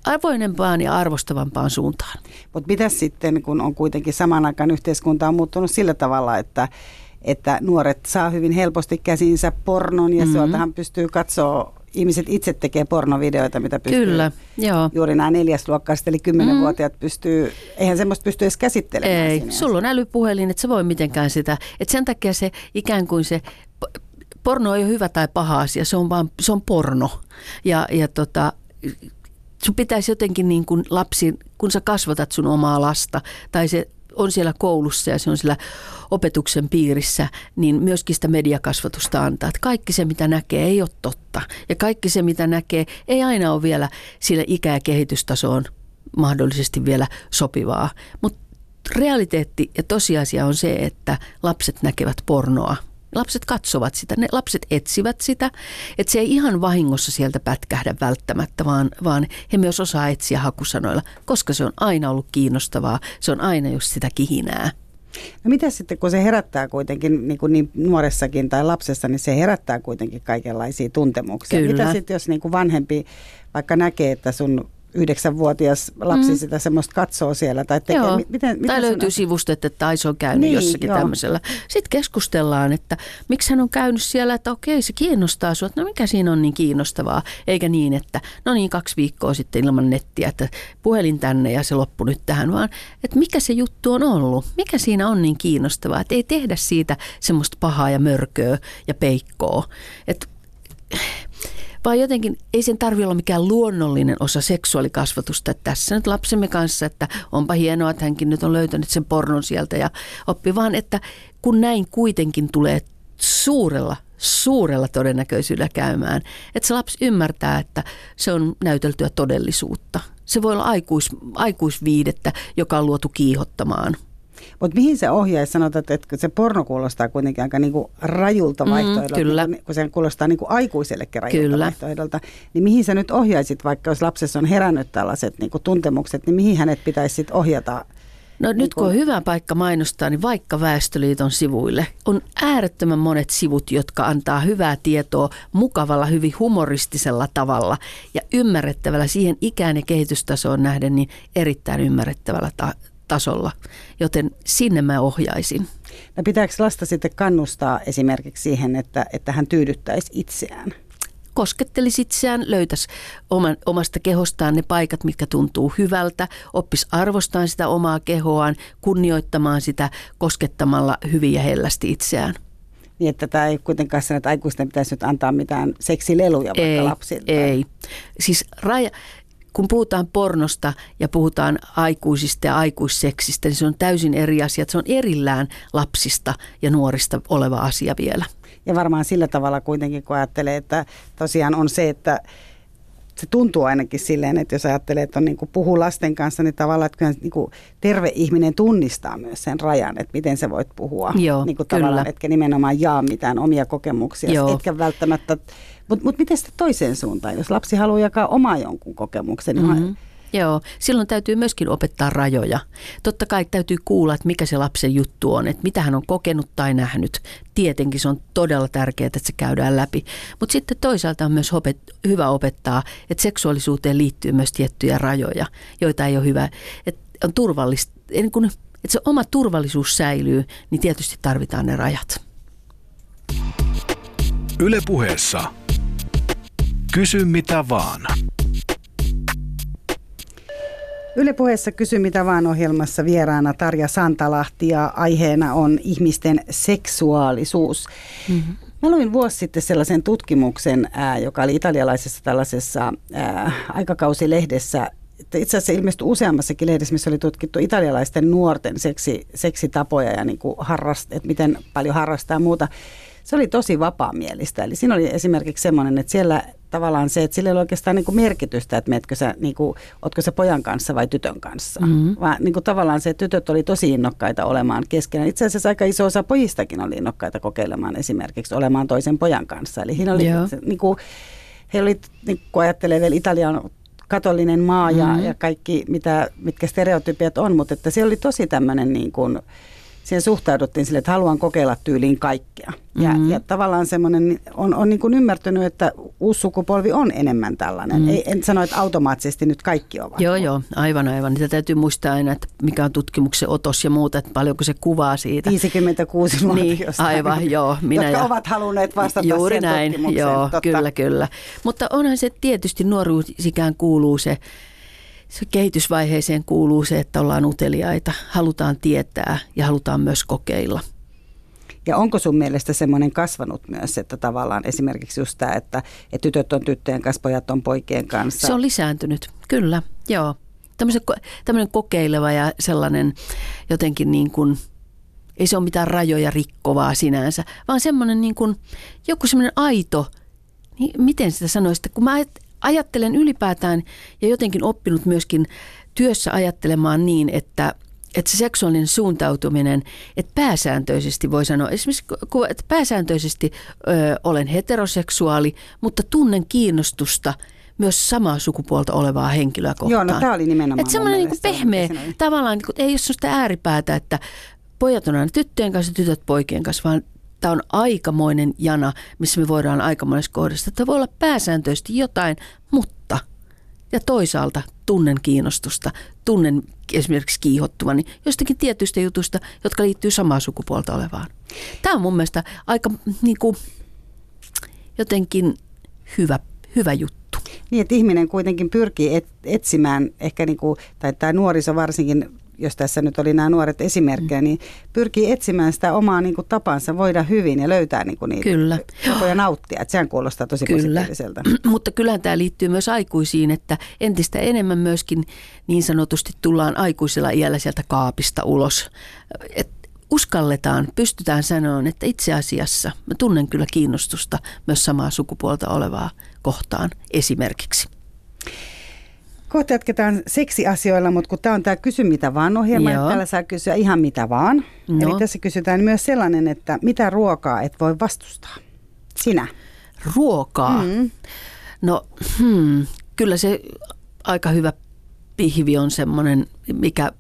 avoimempaan ja arvostavampaan suuntaan. Mutta mitä sitten, kun on kuitenkin saman aikaan yhteiskunta on muuttunut sillä tavalla, että että nuoret saa hyvin helposti käsinsä pornon ja mm-hmm. sieltähän pystyy katsoa ihmiset itse tekee pornovideoita, mitä pystyy. Kyllä, joo. Juuri nämä neljäsluokkaiset, eli kymmenenvuotiaat mm. pystyy, eihän semmoista pysty edes käsittelemään. Ei, sulla on älypuhelin, että se voi mitenkään sitä. Että sen takia se ikään kuin se porno ei ole hyvä tai paha asia, se on vaan se on porno. Ja, ja tota, sun pitäisi jotenkin niin kuin lapsi, kun sä kasvatat sun omaa lasta, tai se on siellä koulussa ja se on siellä opetuksen piirissä, niin myöskin sitä mediakasvatusta antaa. Että kaikki se, mitä näkee, ei ole totta. Ja kaikki se, mitä näkee, ei aina ole vielä sille ikä- ja kehitystasoon mahdollisesti vielä sopivaa. Mutta realiteetti ja tosiasia on se, että lapset näkevät pornoa Lapset katsovat sitä, ne lapset etsivät sitä, että se ei ihan vahingossa sieltä pätkähdä välttämättä, vaan, vaan he myös osaa etsiä hakusanoilla, koska se on aina ollut kiinnostavaa, se on aina just sitä kihinää. No mitä sitten, kun se herättää kuitenkin niin, kuin niin nuoressakin tai lapsessa, niin se herättää kuitenkin kaikenlaisia tuntemuksia. Kyllä. Mitä sitten, jos niin kuin vanhempi vaikka näkee, että sun yhdeksänvuotias lapsi mm. sitä semmoista katsoo siellä. Tai, tekee, joo. Miten, miten tai löytyy sivusta, että Taiso on käynyt niin, jossakin joo. tämmöisellä. Sitten keskustellaan, että miksi hän on käynyt siellä, että okei se kiinnostaa sinua, no mikä siinä on niin kiinnostavaa. Eikä niin, että no niin kaksi viikkoa sitten ilman nettiä, että puhelin tänne ja se loppu nyt tähän, vaan että mikä se juttu on ollut. Mikä siinä on niin kiinnostavaa, että ei tehdä siitä semmoista pahaa ja mörköä ja peikkoa. Että vaan jotenkin ei sen tarvitse olla mikään luonnollinen osa seksuaalikasvatusta. Että tässä nyt lapsemme kanssa, että onpa hienoa, että hänkin nyt on löytänyt sen pornon sieltä ja oppi vaan, että kun näin kuitenkin tulee suurella, suurella todennäköisyydellä käymään, että se lapsi ymmärtää, että se on näyteltyä todellisuutta. Se voi olla aikuis, aikuisviidettä, joka on luotu kiihottamaan – mutta mihin se ohjaisi? Sanotaan, että se porno kuulostaa kuitenkin aika niinku rajulta mm, vaihtoehdolta, kyllä. kun se kuulostaa niinku aikuisellekin rajulta kyllä. vaihtoehdolta. Niin mihin sä nyt ohjaisit, vaikka jos lapsessa on herännyt tällaiset niinku tuntemukset, niin mihin hänet pitäisi sit ohjata No nyt Niin kun on hyvä paikka mainostaa, niin vaikka Väestöliiton sivuille on äärettömän monet sivut, jotka antaa hyvää tietoa mukavalla, hyvin humoristisella tavalla ja ymmärrettävällä siihen ikään ja kehitystasoon nähden niin erittäin ymmärrettävällä ta- tasolla. Joten sinne mä ohjaisin. No pitääkö lasta sitten kannustaa esimerkiksi siihen, että, että hän tyydyttäisi itseään? koskettelisi itseään, löytäisi oman, omasta kehostaan ne paikat, mitkä tuntuu hyvältä, oppisi arvostamaan sitä omaa kehoaan, kunnioittamaan sitä koskettamalla hyvin ja hellästi itseään. Niin, että tämä ei kuitenkaan sen, että aikuisten pitäisi nyt antaa mitään seksileluja vaikka ei, lapsille. Ei, siis raja, kun puhutaan pornosta ja puhutaan aikuisista ja aikuisseksistä, niin se on täysin eri asia. Se on erillään lapsista ja nuorista oleva asia vielä. Ja varmaan sillä tavalla kuitenkin, kun ajattelee, että tosiaan on se, että se tuntuu ainakin silleen, että jos ajattelee, että on niin kuin puhuu lasten kanssa, niin tavallaan, että kyllä niin kuin terve ihminen tunnistaa myös sen rajan, että miten sä voit puhua. Joo, niin kuin kyllä. tavallaan, etkä nimenomaan jaa mitään omia kokemuksia, Joo. etkä välttämättä, mutta mut miten sitten toiseen suuntaan, jos lapsi haluaa jakaa omaa jonkun kokemuksen, niin Mm-hmm. Joo, silloin täytyy myöskin opettaa rajoja. Totta kai täytyy kuulla, että mikä se lapsen juttu on, että mitä hän on kokenut tai nähnyt. Tietenkin se on todella tärkeää, että se käydään läpi. Mutta sitten toisaalta on myös opet, hyvä opettaa, että seksuaalisuuteen liittyy myös tiettyjä rajoja, joita ei ole hyvä. Että on turvallista, niin kun, että se oma turvallisuus säilyy, niin tietysti tarvitaan ne rajat. Ylepuheessa Kysy mitä vaan. Yle puheessa Kysy mitä vaan ohjelmassa vieraana Tarja Santalahti ja aiheena on ihmisten seksuaalisuus. Mm-hmm. Mä luin vuosi sitten sellaisen tutkimuksen, ää, joka oli italialaisessa tällaisessa ää, aikakausilehdessä. Itse asiassa ilmestyi useammassakin lehdessä, missä oli tutkittu italialaisten nuorten seksi, seksitapoja ja niin kuin harrast, että miten paljon harrastaa ja muuta. Se oli tosi vapaamielistä. Eli siinä oli esimerkiksi semmoinen, että siellä tavallaan se, että sillä ei ole oikeastaan niin kuin merkitystä, että meetkö sä, niin kuin, ootko sä pojan kanssa vai tytön kanssa. Mm-hmm. Vaan niin kuin tavallaan se, että tytöt oli tosi innokkaita olemaan keskenään. Itse asiassa aika iso osa pojistakin oli innokkaita kokeilemaan esimerkiksi olemaan toisen pojan kanssa. Eli siinä oli, Joo. se, niin kuin, he oli, niin kun ajattelee vielä Italian katolinen maa ja, Mhm. ja kaikki, mitä, mitkä stereotypiat on, mutta että se oli tosi tämmöinen niin kuin, siihen suhtauduttiin sille, että haluan kokeilla tyyliin kaikkea. Ja, Mhm. ja tavallaan semmoinen, on, on niin kuin ymmärtänyt, että uusi sukupolvi on enemmän tällainen. Mhm. Ei, en sano, että automaattisesti nyt kaikki ovat. Joo, joo, aivan, aivan. Niitä täytyy muistaa aina, että mikä on tutkimuksen otos ja muuta, että paljonko se kuvaa siitä. 56 nuorta Niin, aivan, joo. Minä jotka ja, ovat halunneet vastata Juuri näin, joo, Totta. kyllä, kyllä. Mutta onhan se tietysti nuoruusikään kuuluu se, se kehitysvaiheeseen kuuluu se, että ollaan uteliaita, halutaan tietää ja halutaan myös kokeilla. Ja onko sun mielestä semmoinen kasvanut myös, että tavallaan esimerkiksi just tämä, että, että tytöt on tyttöjen kanssa, pojat on poikien kanssa. Se on lisääntynyt, kyllä, joo. Tämmöinen kokeileva ja sellainen jotenkin niin kuin, ei se ole mitään rajoja rikkovaa sinänsä, vaan semmoinen niin kuin, joku semmoinen aito, niin miten sitä sanoisi, että kun mä ajattelen ylipäätään ja jotenkin oppinut myöskin työssä ajattelemaan niin, että että se seksuaalinen suuntautuminen, että pääsääntöisesti voi sanoa, esimerkiksi että pääsääntöisesti ö, olen heteroseksuaali, mutta tunnen kiinnostusta myös samaa sukupuolta olevaa henkilöä kohtaan. Joo, no tämä oli nimenomaan Että semmoinen niin pehmeä, tavallaan niin kuin, ei ole sellaista ääripäätä, että pojat on aina tyttöjen kanssa, tytöt poikien kanssa, vaan tämä on aikamoinen jana, missä me voidaan aikamoisessa kohdassa. Että voi olla pääsääntöisesti jotain, mutta ja toisaalta tunnen kiinnostusta, tunnen esimerkiksi kiihottuvani jostakin tietyistä jutusta, jotka liittyy samaa sukupuolta olevaan. Tämä on mun mielestä aika niin kuin, jotenkin hyvä, hyvä juttu. Niin, että ihminen kuitenkin pyrkii et, etsimään, ehkä niin kuin, tai tämä nuoriso varsinkin, jos tässä nyt oli nämä nuoret esimerkkejä, mm. niin pyrkii etsimään sitä omaa niin kuin, tapansa voida hyvin ja löytää niin kuin, niitä Kyllä. tapoja nauttia. Että sehän kuulostaa tosi Kyllä. positiiviselta. Mutta kyllähän tämä liittyy myös aikuisiin, että entistä enemmän myöskin niin sanotusti tullaan aikuisella iällä sieltä kaapista ulos. Et uskalletaan, pystytään sanomaan, että itse asiassa mä tunnen kyllä kiinnostusta myös samaa sukupuolta olevaa kohtaan esimerkiksi. Kohta jatketaan seksiasioilla, mutta kun tämä on tämä Kysy mitä vaan ohjelma, Joo. että täällä saa kysyä ihan mitä vaan. No. Eli tässä kysytään myös sellainen, että mitä ruokaa et voi vastustaa? Sinä. Ruokaa. Mm. No, hmm, kyllä se aika hyvä pihvi on semmoinen mikä,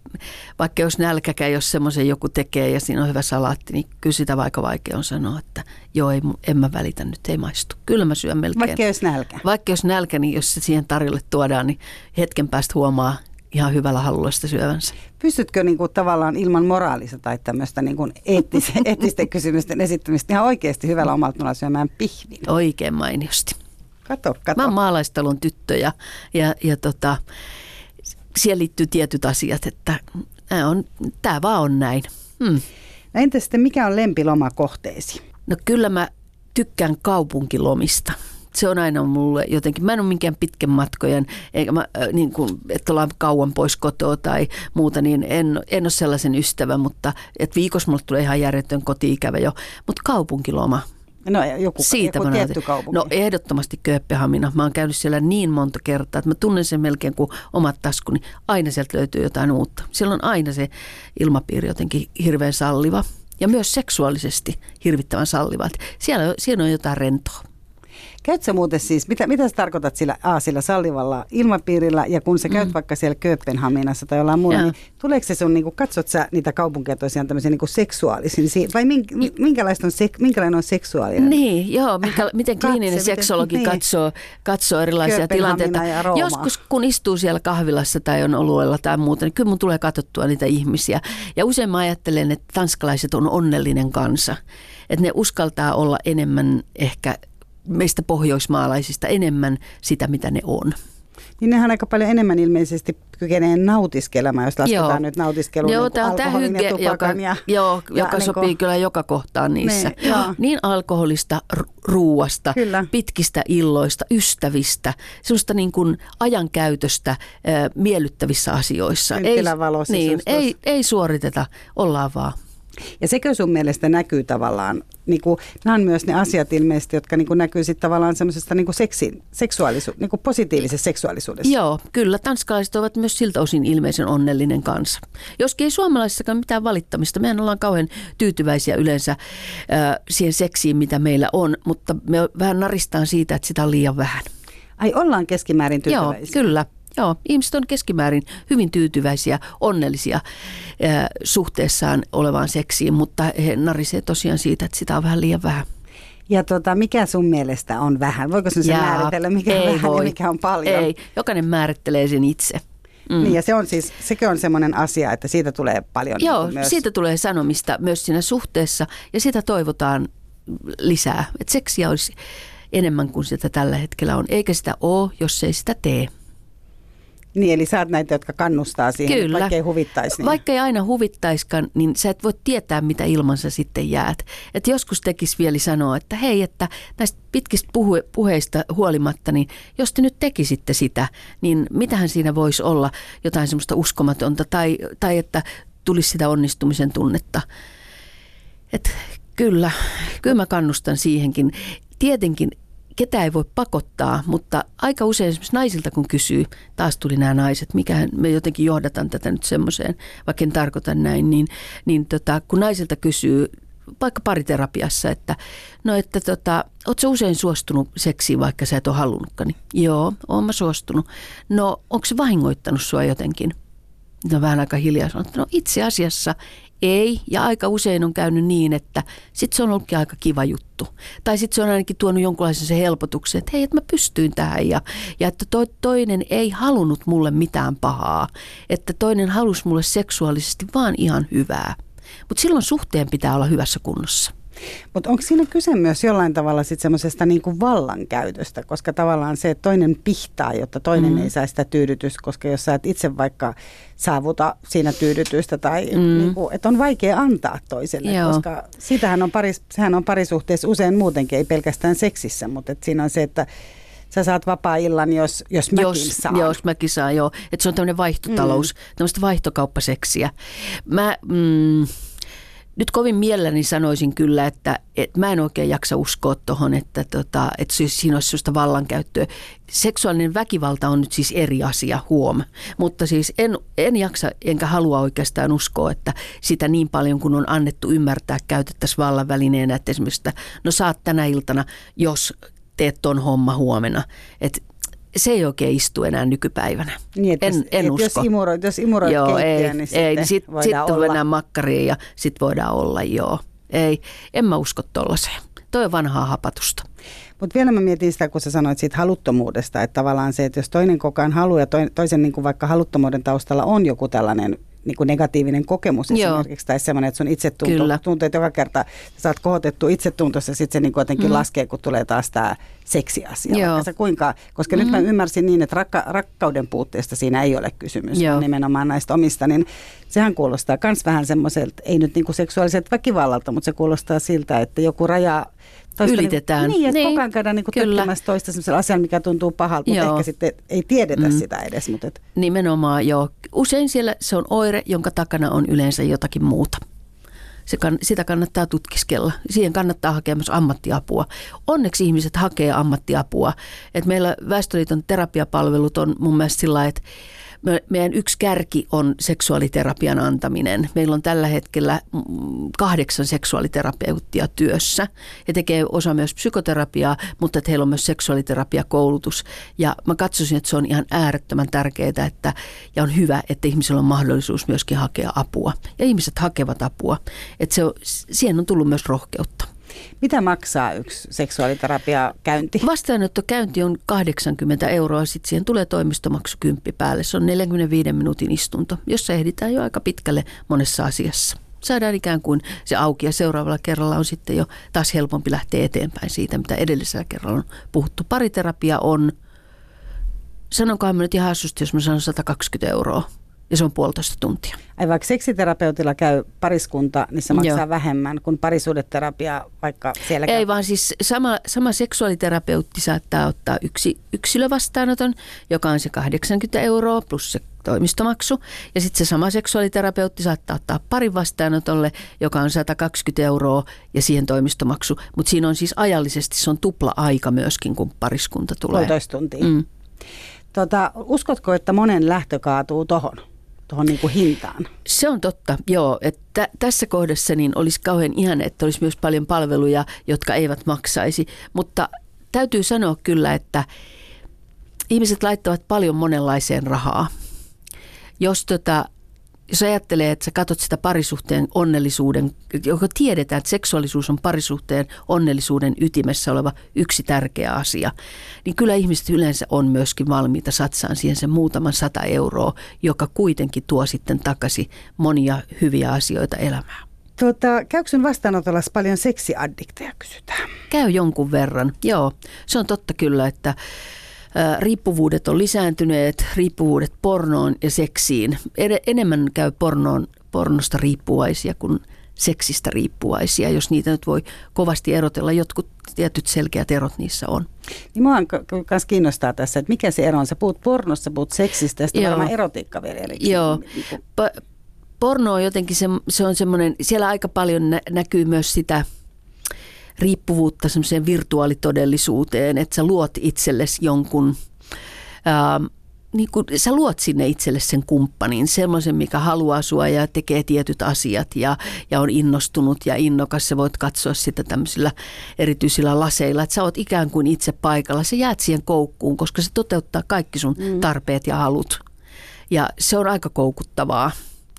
vaikka jos nälkäkään, jos semmoisen joku tekee ja siinä on hyvä salaatti, niin kyllä sitä vaikka vaikea on sanoa, että joo, ei, en mä välitä nyt, ei maistu. Kyllä mä syön melkein. Vaikka jos nälkä. Vaikka jos nälkä, niin jos se siihen tarjolle tuodaan, niin hetken päästä huomaa ihan hyvällä halulla sitä syövänsä. Pystytkö niin kuin, tavallaan ilman moraalista tai tämmöistä niin kuin eettise, eettisten kysymysten esittämistä ihan oikeasti hyvällä omalta syömään pihvin? Oikein mainiosti. Kato, kato. Mä oon maalaistalon tyttö ja, ja, ja tota, siihen liittyy tietyt asiat, että on, tämä vaan on näin. Hmm. No entä sitten, mikä on lempilomakohteesi? No kyllä mä tykkään kaupunkilomista. Se on aina mulle jotenkin, mä en ole minkään pitkän matkojen, eikä mä, äh, niin kuin, että ollaan kauan pois kotoa tai muuta, niin en, en ole sellaisen ystävä, mutta että viikossa mulle tulee ihan järjetön koti-ikävä jo. Mutta kaupunkiloma, No joku, Siitä joku tietty kaupunki. No ehdottomasti Kööpenhamina. Mä oon käynyt siellä niin monta kertaa, että mä tunnen sen melkein kuin omat taskuni. Aina sieltä löytyy jotain uutta. Siellä on aina se ilmapiiri jotenkin hirveän salliva ja myös seksuaalisesti hirvittävän salliva. Siellä, siellä on jotain rentoa. Käytkö muuten siis, mitä, mitä sä tarkoitat sillä, a, sillä sallivalla ilmapiirillä ja kun sä käyt mm. vaikka siellä Kööpenhaminassa tai jollain muulla, niin tuleeko se sun, niin kuin, katsot sä niitä kaupunkeja tosiaan tämmöisiä niin seksuaalisin, vai mink, minkälaista on, sek, minkälainen on seksuaalinen? Niin, joo, minkä, miten kliininen Katse, seksologi miten, katsoo, niin. katsoo erilaisia tilanteita. Joskus kun istuu siellä kahvilassa tai on oluella tai muuta, niin kyllä mun tulee katsottua niitä ihmisiä. Ja usein mä ajattelen, että tanskalaiset on onnellinen kansa. Että ne uskaltaa olla enemmän ehkä meistä pohjoismaalaisista enemmän sitä, mitä ne on. Niin nehän aika paljon enemmän ilmeisesti kykenee nautiskelemaan, jos lasketaan joo. nyt nautiskelun joo, niin tämä hygge, ja joka, ja, joo, ja joka niin sopii kun, kyllä joka kohtaan niissä. Niin, niin alkoholista, ruuasta, kyllä. pitkistä illoista, ystävistä, sellaista niin kuin ajankäytöstä äh, miellyttävissä asioissa. Ei, niin, ei, ei suoriteta, ollaan vaan. Ja sekö sun mielestä näkyy tavallaan, niin kuin, nämä on myös ne asiat ilmeisesti, jotka niin kuin näkyy sitten tavallaan semmoisesta niin seksi, seksuaalisuus, niin kuin positiivisessa seksuaalisuudessa. Joo, kyllä. Tanskalaiset ovat myös siltä osin ilmeisen onnellinen kanssa. Joskin ei suomalaisissakaan mitään valittamista. Mehän ollaan kauhean tyytyväisiä yleensä äh, siihen seksiin, mitä meillä on, mutta me vähän naristaan siitä, että sitä on liian vähän. Ai ollaan keskimäärin tyytyväisiä? Joo, kyllä. Joo, ihmiset on keskimäärin hyvin tyytyväisiä, onnellisia äh, suhteessaan olevaan seksiin, mutta he narisee tosiaan siitä, että sitä on vähän liian vähän. Ja tota, mikä sun mielestä on vähän? Voiko sen Jaa, määritellä, mikä on vähän voi. ja mikä on paljon? Ei, jokainen määrittelee sen itse. Mm. Niin ja se on siis, sekin on semmoinen asia, että siitä tulee paljon. Joo, niin myös... siitä tulee sanomista myös siinä suhteessa ja sitä toivotaan lisää. Että seksiä olisi enemmän kuin sitä tällä hetkellä on, eikä sitä ole, jos ei sitä tee. Niin, eli sä oot näitä, jotka kannustaa siihen, Kyllä. vaikka ei huvittaisi. Niin. Vaikka ei aina huvittaiskaan, niin sä et voi tietää, mitä ilmansa sitten jäät. Et joskus tekisi vielä sanoa, että hei, että näistä pitkistä puhe- puheista huolimatta, niin jos te nyt tekisitte sitä, niin mitähän siinä voisi olla jotain semmoista uskomatonta tai, tai että tulisi sitä onnistumisen tunnetta. Et kyllä, kyllä mä kannustan siihenkin. Tietenkin ketä ei voi pakottaa, mutta aika usein esimerkiksi naisilta kun kysyy, taas tuli nämä naiset, mikä me jotenkin johdataan tätä nyt semmoiseen, vaikka en tarkoita näin, niin, niin tota, kun naisilta kysyy vaikka pariterapiassa, että no että tota, ootko usein suostunut seksiin, vaikka sä et ole halunnutkaan? Niin, Joo, oon mä suostunut. No, onko se vahingoittanut sua jotenkin? No vähän aika hiljaa sanottu, no itse asiassa ei, ja aika usein on käynyt niin, että sitten se on ollutkin aika kiva juttu. Tai sitten se on ainakin tuonut jonkunlaisen se helpotuksen, että hei, että mä pystyin tähän ja, ja että to, toinen ei halunnut mulle mitään pahaa. Että toinen halusi mulle seksuaalisesti vaan ihan hyvää. Mutta silloin suhteen pitää olla hyvässä kunnossa. Mutta onko siinä kyse myös jollain tavalla sitten semmoisesta niinku vallankäytöstä, koska tavallaan se, että toinen pihtaa, jotta toinen mm. ei saa sitä tyydytystä, koska jos sä et itse vaikka saavuta siinä tyydytystä tai mm. niinku, että on vaikea antaa toiselle, Joo. koska sitähän on paris, sehän on parisuhteessa usein muutenkin, ei pelkästään seksissä, mutta et siinä on se, että sä saat vapaa-illan, jos, jos mäkin jos, saan. Jos mäkin saan, joo. Että se on tämmöinen vaihtotalous, mm. tämmöistä vaihtokauppaseksiä. Mä... Mm, nyt kovin mielelläni sanoisin kyllä, että, että mä en oikein jaksa uskoa tuohon, että, tota, että siinä olisi sellaista vallankäyttöä. Seksuaalinen väkivalta on nyt siis eri asia, huom. Mutta siis en, en jaksa enkä halua oikeastaan uskoa, että sitä niin paljon kuin on annettu ymmärtää käytettäisiin vallan välineenä, että esimerkiksi, että no saat tänä iltana, jos teet ton homma huomenna. Että se ei oikein istu enää nykypäivänä. Niin, en, jos, en usko. Jos imuroit, jos imuroit joo, keittiö, ei, niin ei, sitten niin sit, voidaan sit olla. makkariin ja sitten voidaan olla, joo. Ei, en mä usko tollaiseen. Toi on vanhaa hapatusta. Mutta vielä mä mietin sitä, kun sä sanoit siitä haluttomuudesta, että tavallaan se, että jos toinen koko ajan haluaa ja toisen niin kuin vaikka haluttomuuden taustalla on joku tällainen niin kuin negatiivinen kokemus Joo. esimerkiksi, tai semmoinen, että sun itsetunto, että joka kerta sä saat kohotettu itsetuntossa, ja sitten se niin kuin jotenkin mm. laskee, kun tulee taas tämä seksiasia. Joo. Sä kuinka, koska mm. nyt mä ymmärsin niin, että rakka, rakkauden puutteesta siinä ei ole kysymys, Joo. nimenomaan näistä omista, niin sehän kuulostaa myös vähän semmoiselta, ei nyt niin kuin seksuaaliselta väkivallalta, mutta se kuulostaa siltä, että joku raja toista Ylitetään. Niin, että Niin, koko ajan käydään niin kyllä. tökkimässä toista sellaisella asialla, mikä tuntuu pahalta, mutta Joo. ehkä sitten ei tiedetä mm. sitä edes. Mutta et, Nimenomaan joo. Usein siellä se on oire, jonka takana on yleensä jotakin muuta. Se kann, sitä kannattaa tutkiskella. Siihen kannattaa hakea myös ammattiapua. Onneksi ihmiset hakee ammattiapua. Et meillä Väestöliiton terapiapalvelut on mun mielestä sillä että me- meidän yksi kärki on seksuaaliterapian antaminen. Meillä on tällä hetkellä mm, kahdeksan seksuaaliterapeuttia työssä. He tekee osa myös psykoterapiaa, mutta että heillä on myös seksuaaliterapiakoulutus. Ja mä katsoisin, että se on ihan äärettömän tärkeää että, ja on hyvä, että ihmisillä on mahdollisuus myöskin hakea apua. Ja ihmiset hakevat apua. Että se siihen on tullut myös rohkeutta. Mitä maksaa yksi seksuaaliterapia-käynti? Vastaanottokäynti on 80 euroa, sitten siihen tulee toimistomaksu 10 päälle. Se on 45 minuutin istunto, jossa ehditään jo aika pitkälle monessa asiassa. Saadaan ikään kuin se auki ja seuraavalla kerralla on sitten jo taas helpompi lähteä eteenpäin siitä, mitä edellisellä kerralla on puhuttu. Pariterapia on, sanonkohan mä nyt ihan hassusti, jos mä sanon 120 euroa ja se on puolitoista tuntia. Ai vaikka seksiterapeutilla käy pariskunta, niin se maksaa Joo. vähemmän kuin parisuudeterapia, vaikka siellä käy. Ei vaan siis sama, sama seksuaaliterapeutti saattaa ottaa yksi yksilövastaanoton, joka on se 80 euroa plus se toimistomaksu. Ja sitten se sama seksuaaliterapeutti saattaa ottaa parin vastaanotolle, joka on 120 euroa ja siihen toimistomaksu. Mutta siinä on siis ajallisesti, se on tupla aika myöskin, kun pariskunta tulee. Puolitoista tuntia. Mm. Tota, uskotko, että monen lähtö kaatuu tohon, tohon niin kuin hintaan? Se on totta, joo. Että tässä kohdassa niin olisi kauhean ihana, että olisi myös paljon palveluja, jotka eivät maksaisi. Mutta täytyy sanoa kyllä, että ihmiset laittavat paljon monenlaiseen rahaa. Jos, tota, jos ajattelee, että sä katsot sitä parisuhteen onnellisuuden, joka tiedetään, että seksuaalisuus on parisuhteen onnellisuuden ytimessä oleva yksi tärkeä asia, niin kyllä ihmiset yleensä on myöskin valmiita satsaan siihen sen muutaman sata euroa, joka kuitenkin tuo sitten takaisin monia hyviä asioita elämään. Tota, käykö sun vastaanotolla paljon seksiaddikteja, kysytään. Käy jonkun verran, joo. Se on totta kyllä, että riippuvuudet on lisääntyneet, riippuvuudet pornoon ja seksiin. Enemmän käy pornoon, pornosta riippuvaisia kuin seksistä riippuvaisia, jos niitä nyt voi kovasti erotella. Jotkut tietyt selkeät erot niissä on. Niin mua myös kiinnostaa tässä, että mikä se ero on. Sä puhut pornosta, sä puhut seksistä ja sitten varmaan erotiikka vielä erikseen. Joo. Niin Pa- porno on jotenkin se, se on semmoinen, siellä aika paljon nä- näkyy myös sitä riippuvuutta semmoiseen virtuaalitodellisuuteen, että sä luot itsellesi jonkun, ää, niin kuin, sä luot sinne itselle sen kumppanin, semmoisen, mikä haluaa sua ja tekee tietyt asiat ja, ja on innostunut ja innokas. Sä voit katsoa sitä tämmöisillä erityisillä laseilla, että sä oot ikään kuin itse paikalla. Sä jäät siihen koukkuun, koska se toteuttaa kaikki sun tarpeet ja halut. Ja se on aika koukuttavaa.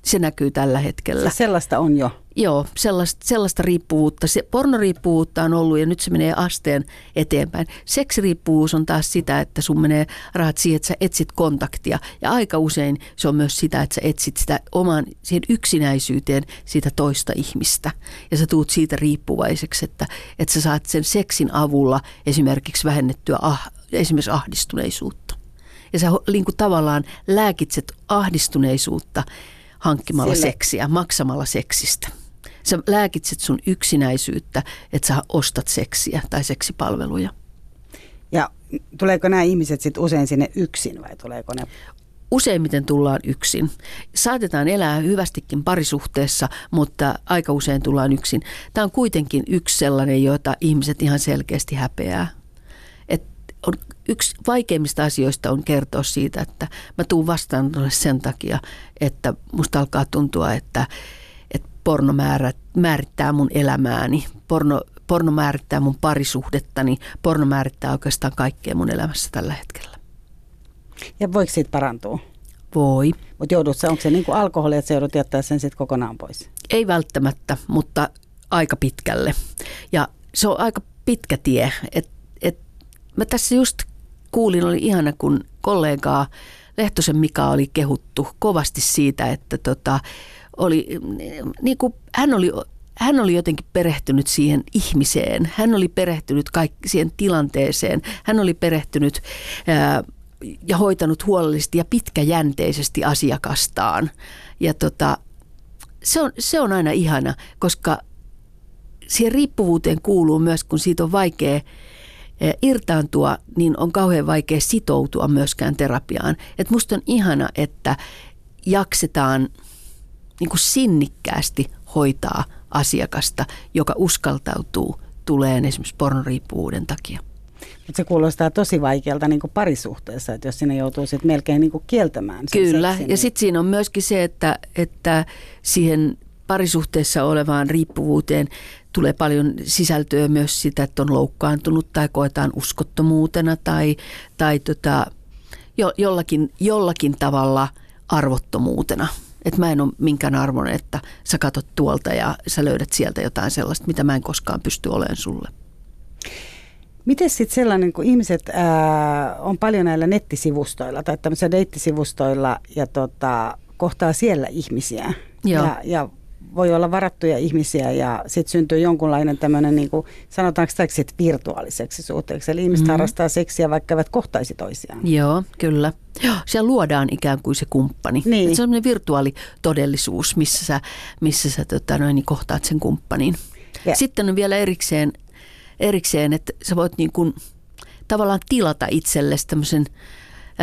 Se näkyy tällä hetkellä. Siis sellaista on jo. Joo, sellaista, sellaista riippuvuutta. Se pornoriippuvuutta on ollut ja nyt se menee asteen eteenpäin. Seksiriippuvuus on taas sitä, että sun menee rahat siihen, että sä etsit kontaktia. Ja aika usein se on myös sitä, että sä etsit sitä oman siihen yksinäisyyteen siitä toista ihmistä. Ja sä tuut siitä riippuvaiseksi, että, että sä saat sen seksin avulla esimerkiksi vähennettyä ah, esimerkiksi ahdistuneisuutta. Ja sä niin kuin tavallaan lääkitset ahdistuneisuutta hankkimalla Sille- seksiä, maksamalla seksistä. Sä lääkitset sun yksinäisyyttä, että sä ostat seksiä tai seksipalveluja. Ja tuleeko nämä ihmiset sitten usein sinne yksin vai tuleeko ne? Useimmiten tullaan yksin. Saatetaan elää hyvästikin parisuhteessa, mutta aika usein tullaan yksin. Tämä on kuitenkin yksi sellainen, jota ihmiset ihan selkeästi häpeää. Et on yksi vaikeimmista asioista on kertoa siitä, että mä tuun vastaan sen takia, että musta alkaa tuntua, että, että porno määrä, määrittää mun elämääni. Porno, porno määrittää mun parisuhdettani. Porno määrittää oikeastaan kaikkea mun elämässä tällä hetkellä. Ja voiko siitä parantua? Voi. Mutta joudut se, onko se niin kuin alkoholi, että se joudut jättää sen sitten kokonaan pois? Ei välttämättä, mutta aika pitkälle. Ja se on aika pitkä tie. Et, et, mä tässä just kuulin, oli ihana, kun kollegaa Lehtosen Mika oli kehuttu kovasti siitä, että tota, oli, niin kuin, hän oli hän oli jotenkin perehtynyt siihen ihmiseen. Hän oli perehtynyt kaikki siihen tilanteeseen. Hän oli perehtynyt ää, ja hoitanut huolellisesti ja pitkäjänteisesti asiakastaan. Ja tota, se, on, se on aina ihana, koska siihen riippuvuuteen kuuluu myös, kun siitä on vaikea irtaantua, niin on kauhean vaikea sitoutua myöskään terapiaan. Et musta on ihana, että jaksetaan niin kuin sinnikkäästi hoitaa asiakasta, joka uskaltautuu tuleen esimerkiksi pornoriippuvuuden takia. Mutta se kuulostaa tosi vaikealta niin kuin parisuhteessa, että jos sinne joutuu sitten melkein niin kuin kieltämään sen Kyllä, seksin, ja niin... sitten siinä on myöskin se, että, että siihen parisuhteessa olevaan riippuvuuteen tulee paljon sisältöä myös sitä, että on loukkaantunut tai koetaan uskottomuutena tai, tai tota, jo, jollakin, jollakin tavalla arvottomuutena. Että mä en ole minkään arvoinen, että sä katot tuolta ja sä löydät sieltä jotain sellaista, mitä mä en koskaan pysty olemaan sulle. Miten sitten sellainen, kun ihmiset ää, on paljon näillä nettisivustoilla tai tämmöisillä deittisivustoilla ja tota, kohtaa siellä ihmisiä Joo. Ja, ja voi olla varattuja ihmisiä ja sitten syntyy jonkunlainen tämmöinen, niin kuin, sanotaanko täksi, virtuaaliseksi suhteeksi. Eli ihmiset mm-hmm. harrastaa seksiä, vaikka eivät kohtaisi toisiaan. Joo, kyllä. Joo, siellä luodaan ikään kuin se kumppani. Niin. se on semmoinen virtuaalitodellisuus, missä sä, missä sä tota, noin, niin kohtaat sen kumppanin. Ja. Sitten on vielä erikseen, erikseen, että sä voit niin kuin, tavallaan tilata itsellesi tämmöisen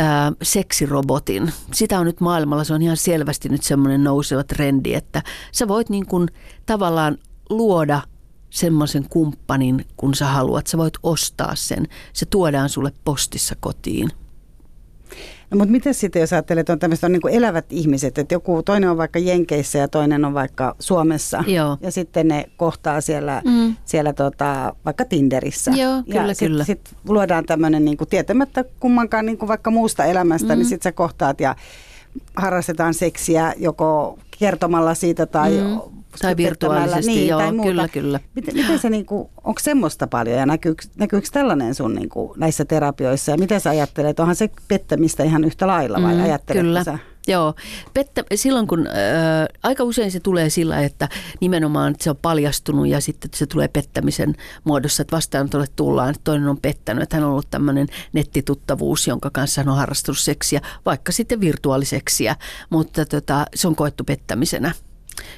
ää, seksirobotin. Sitä on nyt maailmalla, se on ihan selvästi nyt semmoinen nouseva trendi, että sä voit niin kuin tavallaan luoda semmoisen kumppanin, kun sä haluat. Sä voit ostaa sen. Se tuodaan sulle postissa kotiin. No, mutta miten sitten, jos ajattelet, että on tämmöiset on niin kuin elävät ihmiset, että joku toinen on vaikka Jenkeissä ja toinen on vaikka Suomessa. Joo. Ja sitten ne kohtaa siellä, mm. siellä tota, vaikka Tinderissä. Joo, kyllä, ja kyllä. Sitten sit luodaan tämmöinen niin kuin tietämättä kummankaan niin kuin vaikka muusta elämästä, niin mm. niin sitten sä kohtaat ja harrastetaan seksiä joko kertomalla siitä tai mm. Tai virtuaalisesti, niin, joo, tai muuta. kyllä, kyllä. Miten, miten se, niin kuin, onko semmoista paljon ja näkyykö, näkyykö tällainen sun niin kuin, näissä terapioissa ja miten sä ajattelet, onhan se pettämistä ihan yhtä lailla vai mm, ajatteletko kyllä. sä? Joo, Pettä, silloin kun äh, aika usein se tulee sillä, että nimenomaan että se on paljastunut ja sitten se tulee pettämisen muodossa, että vastaanotolle tullaan, että toinen on pettänyt, että hän on ollut tämmöinen nettituttavuus, jonka kanssa hän on harrastunut seksiä, vaikka sitten virtuaaliseksiä, mutta tota, se on koettu pettämisenä.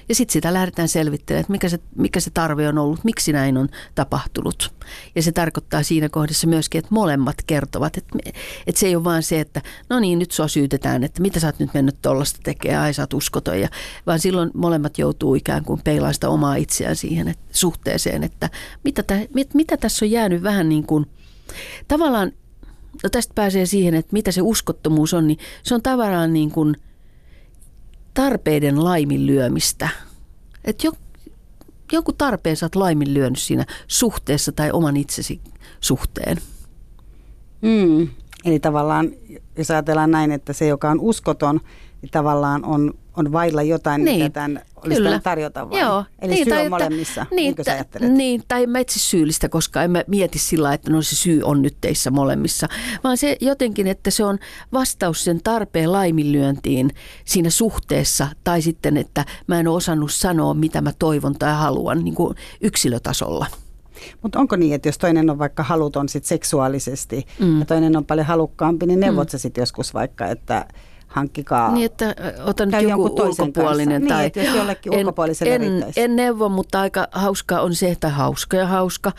Ja sitten sitä lähdetään selvittelemään, että mikä se, mikä se tarve on ollut, miksi näin on tapahtunut. Ja se tarkoittaa siinä kohdassa myöskin, että molemmat kertovat, että, että se ei ole vaan se, että no niin, nyt sua syytetään, että mitä sä oot nyt mennyt tuollaista tekemään, ai sä oot uskoton. Ja, vaan silloin molemmat joutuu ikään kuin peilaamaan sitä omaa itseään siihen että, suhteeseen, että mitä, tä, mit, mitä tässä on jäänyt vähän niin kuin, tavallaan, no tästä pääsee siihen, että mitä se uskottomuus on, niin se on tavallaan niin kuin – tarpeiden laiminlyömistä. Että jo, jonkun tarpeen sä oot laiminlyönyt siinä suhteessa tai oman itsesi suhteen. Mm. Eli tavallaan, jos ajatellaan näin, että se, joka on uskoton, niin tavallaan on, on vailla jotain, niin, mitä tämän olisi kyllä. tarjota vai? Joo. Eli niin, syy tai, on molemmissa, niin, niin ajattelet? Niin, tai mä etsi syyllistä, koska en mä mieti sillä että no se syy on nyt teissä molemmissa, vaan se jotenkin, että se on vastaus sen tarpeen laiminlyöntiin siinä suhteessa, tai sitten, että mä en ole osannut sanoa, mitä mä toivon tai haluan niin kuin yksilötasolla. Mutta onko niin, että jos toinen on vaikka haluton sit seksuaalisesti mm. ja toinen on paljon halukkaampi, niin neuvot mm. sä sitten joskus vaikka, että hankkikaa. Niin, että otan nyt joku ulkopuolinen. Kanssa. Tai niin, että jollekin en, en, en neuvo, mutta aika hauskaa on se, että hauska ja hauska.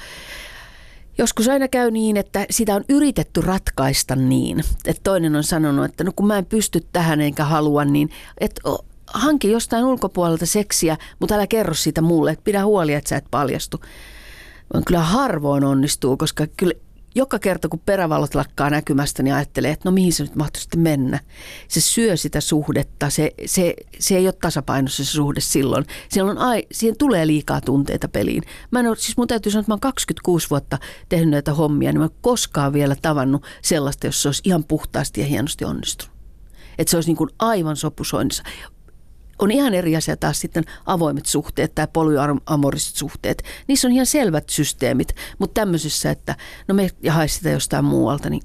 Joskus aina käy niin, että sitä on yritetty ratkaista niin, että toinen on sanonut, että no kun mä en pysty tähän enkä halua, niin että hanki jostain ulkopuolelta seksiä, mutta älä kerro siitä mulle, että pidä huoli, että sä et paljastu. Kyllä harvoin onnistuu, koska kyllä joka kerta kun perävalot lakkaa näkymästä, niin ajattelee, että no mihin se nyt mahtuu sitten mennä. Se syö sitä suhdetta, se, se, se ei ole tasapainossa se suhde silloin. On ai, siihen tulee liikaa tunteita peliin. Mä en ole, siis mun täytyy sanoa, että mä oon 26 vuotta tehnyt näitä hommia, niin mä en koskaan vielä tavannut sellaista, jos se olisi ihan puhtaasti ja hienosti onnistunut. Että se olisi niin kuin aivan sopusoinnissa on ihan eri asia taas sitten avoimet suhteet tai polyamoriset suhteet. Niissä on ihan selvät systeemit, mutta tämmöisissä, että no me haisi sitä jostain muualta, niin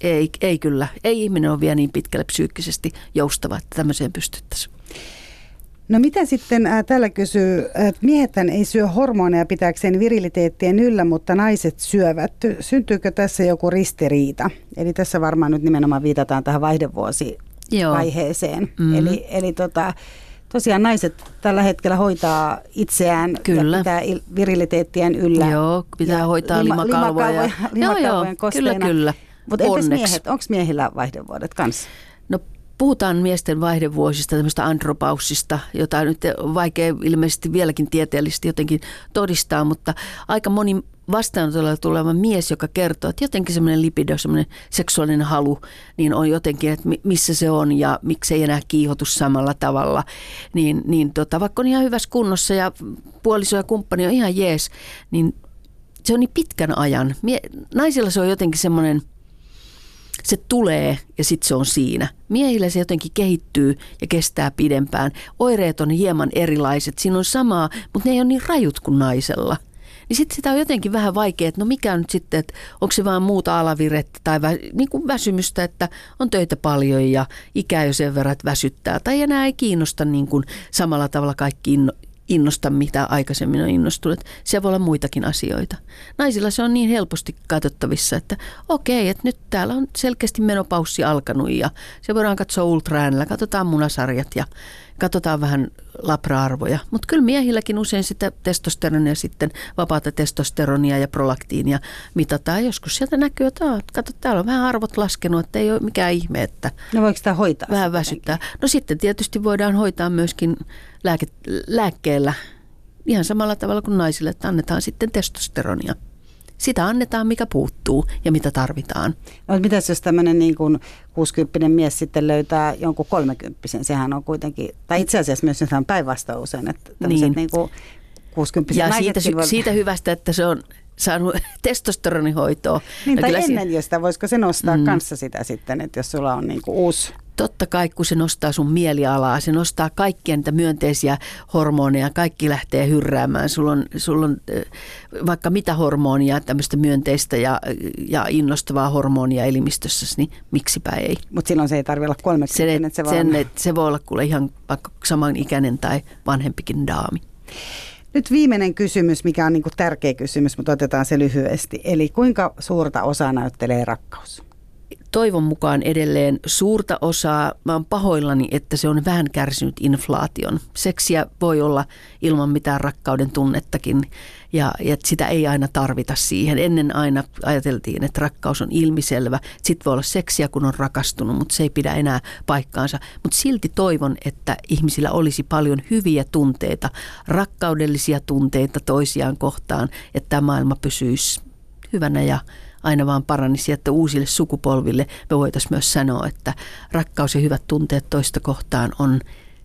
ei, ei kyllä. Ei ihminen ole vielä niin pitkälle psyykkisesti joustava, että tämmöiseen pystyttäisiin. No mitä sitten, äh, tällä kysyy, että miehethän ei syö hormoneja pitääkseen viriliteettien yllä, mutta naiset syövät. Syntyykö tässä joku ristiriita? Eli tässä varmaan nyt nimenomaan viitataan tähän vaihdevuosi Joo. vaiheeseen. Mm. Eli, eli tota, tosiaan naiset tällä hetkellä hoitaa itseään kyllä. ja pitää viriliteettien yllä. Joo, pitää ja hoitaa lima, limakalvoja. limakalvoja, limakalvoja joo, kyllä, kyllä. Mutta entäs miehet, onko miehillä vaihdevuodet kanssa? No puhutaan miesten vaihdevuosista, tämmöistä andropaussista, jota nyt vaikea ilmeisesti vieläkin tieteellisesti jotenkin todistaa, mutta aika moni vastaanotolla tuleva mies, joka kertoo, että jotenkin semmoinen lipido, semmoinen seksuaalinen halu, niin on jotenkin, että missä se on ja miksi ei enää kiihotu samalla tavalla. Niin, niin tota, vaikka on ihan hyvässä kunnossa ja puoliso ja kumppani on ihan jees, niin se on niin pitkän ajan. Mie, naisilla se on jotenkin semmoinen, se tulee ja sitten se on siinä. Miehillä se jotenkin kehittyy ja kestää pidempään. Oireet on hieman erilaiset. Siinä on samaa, mutta ne ei ole niin rajut kuin naisella – niin sitten sitä on jotenkin vähän vaikea, että no mikä nyt sitten, että onko se vaan muuta alavirettä tai vä, niin kuin väsymystä, että on töitä paljon ja ikä jo sen verran, että väsyttää. Tai enää ei kiinnosta niin kuin samalla tavalla kaikki innosta, mitä aikaisemmin on innostunut. Se voi olla muitakin asioita. Naisilla se on niin helposti katsottavissa, että okei, että nyt täällä on selkeästi menopaussi alkanut ja se voidaan katsoa ultraäänellä, katsotaan munasarjat ja katsotaan vähän labra-arvoja. Mutta kyllä miehilläkin usein sitä testosteronia sitten, vapaata testosteronia ja prolaktiinia mitataan. Joskus sieltä näkyy, että aah, kato, täällä on vähän arvot laskenut, että ei ole mikään ihme, että no voiko sitä hoitaa? Vähän väsyttää. No sitten tietysti voidaan hoitaa myöskin lääke, lääkkeellä ihan samalla tavalla kuin naisille, että annetaan sitten testosteronia sitä annetaan, mikä puuttuu ja mitä tarvitaan. No, mitäs jos tämmöinen niin kuin 60 mies sitten löytää jonkun 30 sehän on kuitenkin, tai itse asiassa myös on päinvastoin usein, että niin. niin kuin 60 Ja siitä, voi... siitä hyvästä, että se on saanut testosteronihoitoa. Niin, no, tai ennen si- sitä, voisiko se nostaa mm. kanssa sitä sitten, että jos sulla on niin kuin uusi totta kai kun se nostaa sun mielialaa, se nostaa kaikkia niitä myönteisiä hormoneja, kaikki lähtee hyrräämään. Sulla on, sulla on vaikka mitä hormonia, tämmöistä myönteistä ja, ja innostavaa hormonia elimistössä, niin miksipä ei. Mutta silloin se ei tarvitse olla 30, se, se, sen, olla... se voi olla kuule ihan vaikka samanikäinen tai vanhempikin daami. Nyt viimeinen kysymys, mikä on niin tärkeä kysymys, mutta otetaan se lyhyesti. Eli kuinka suurta osaa näyttelee rakkaus? Toivon mukaan edelleen suurta osaa. Mä oon pahoillani, että se on vähän kärsinyt inflaation. Seksiä voi olla ilman mitään rakkauden tunnettakin ja, ja sitä ei aina tarvita siihen. Ennen aina ajateltiin, että rakkaus on ilmiselvä. Sitten voi olla seksiä, kun on rakastunut, mutta se ei pidä enää paikkaansa. Mutta silti toivon, että ihmisillä olisi paljon hyviä tunteita, rakkaudellisia tunteita toisiaan kohtaan, että tämä maailma pysyisi hyvänä ja aina vaan paranisi, että uusille sukupolville me voitaisiin myös sanoa, että rakkaus ja hyvät tunteet toista kohtaan on,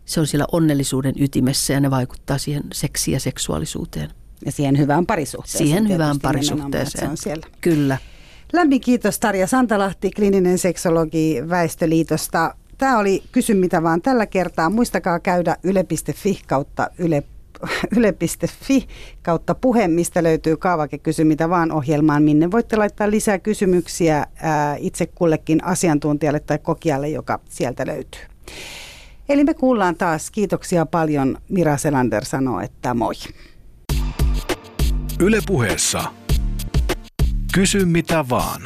se on siellä onnellisuuden ytimessä ja ne vaikuttaa siihen seksiin ja seksuaalisuuteen. Ja siihen hyvään parisuhteeseen. Siihen hyvään parisuhteeseen. Se on siellä. Kyllä. Lämmin kiitos Tarja Santalahti, klininen seksologi Väestöliitosta. Tämä oli Kysy mitä vaan tällä kertaa. Muistakaa käydä yle.fi kautta yle yle.fi kautta puhe, mistä löytyy kaavake kysy mitä vaan ohjelmaan, minne voitte laittaa lisää kysymyksiä ää, itse kullekin asiantuntijalle tai kokijalle, joka sieltä löytyy. Eli me kuullaan taas. Kiitoksia paljon. Mira Selander sanoo, että moi. Ylepuheessa Kysy mitä vaan.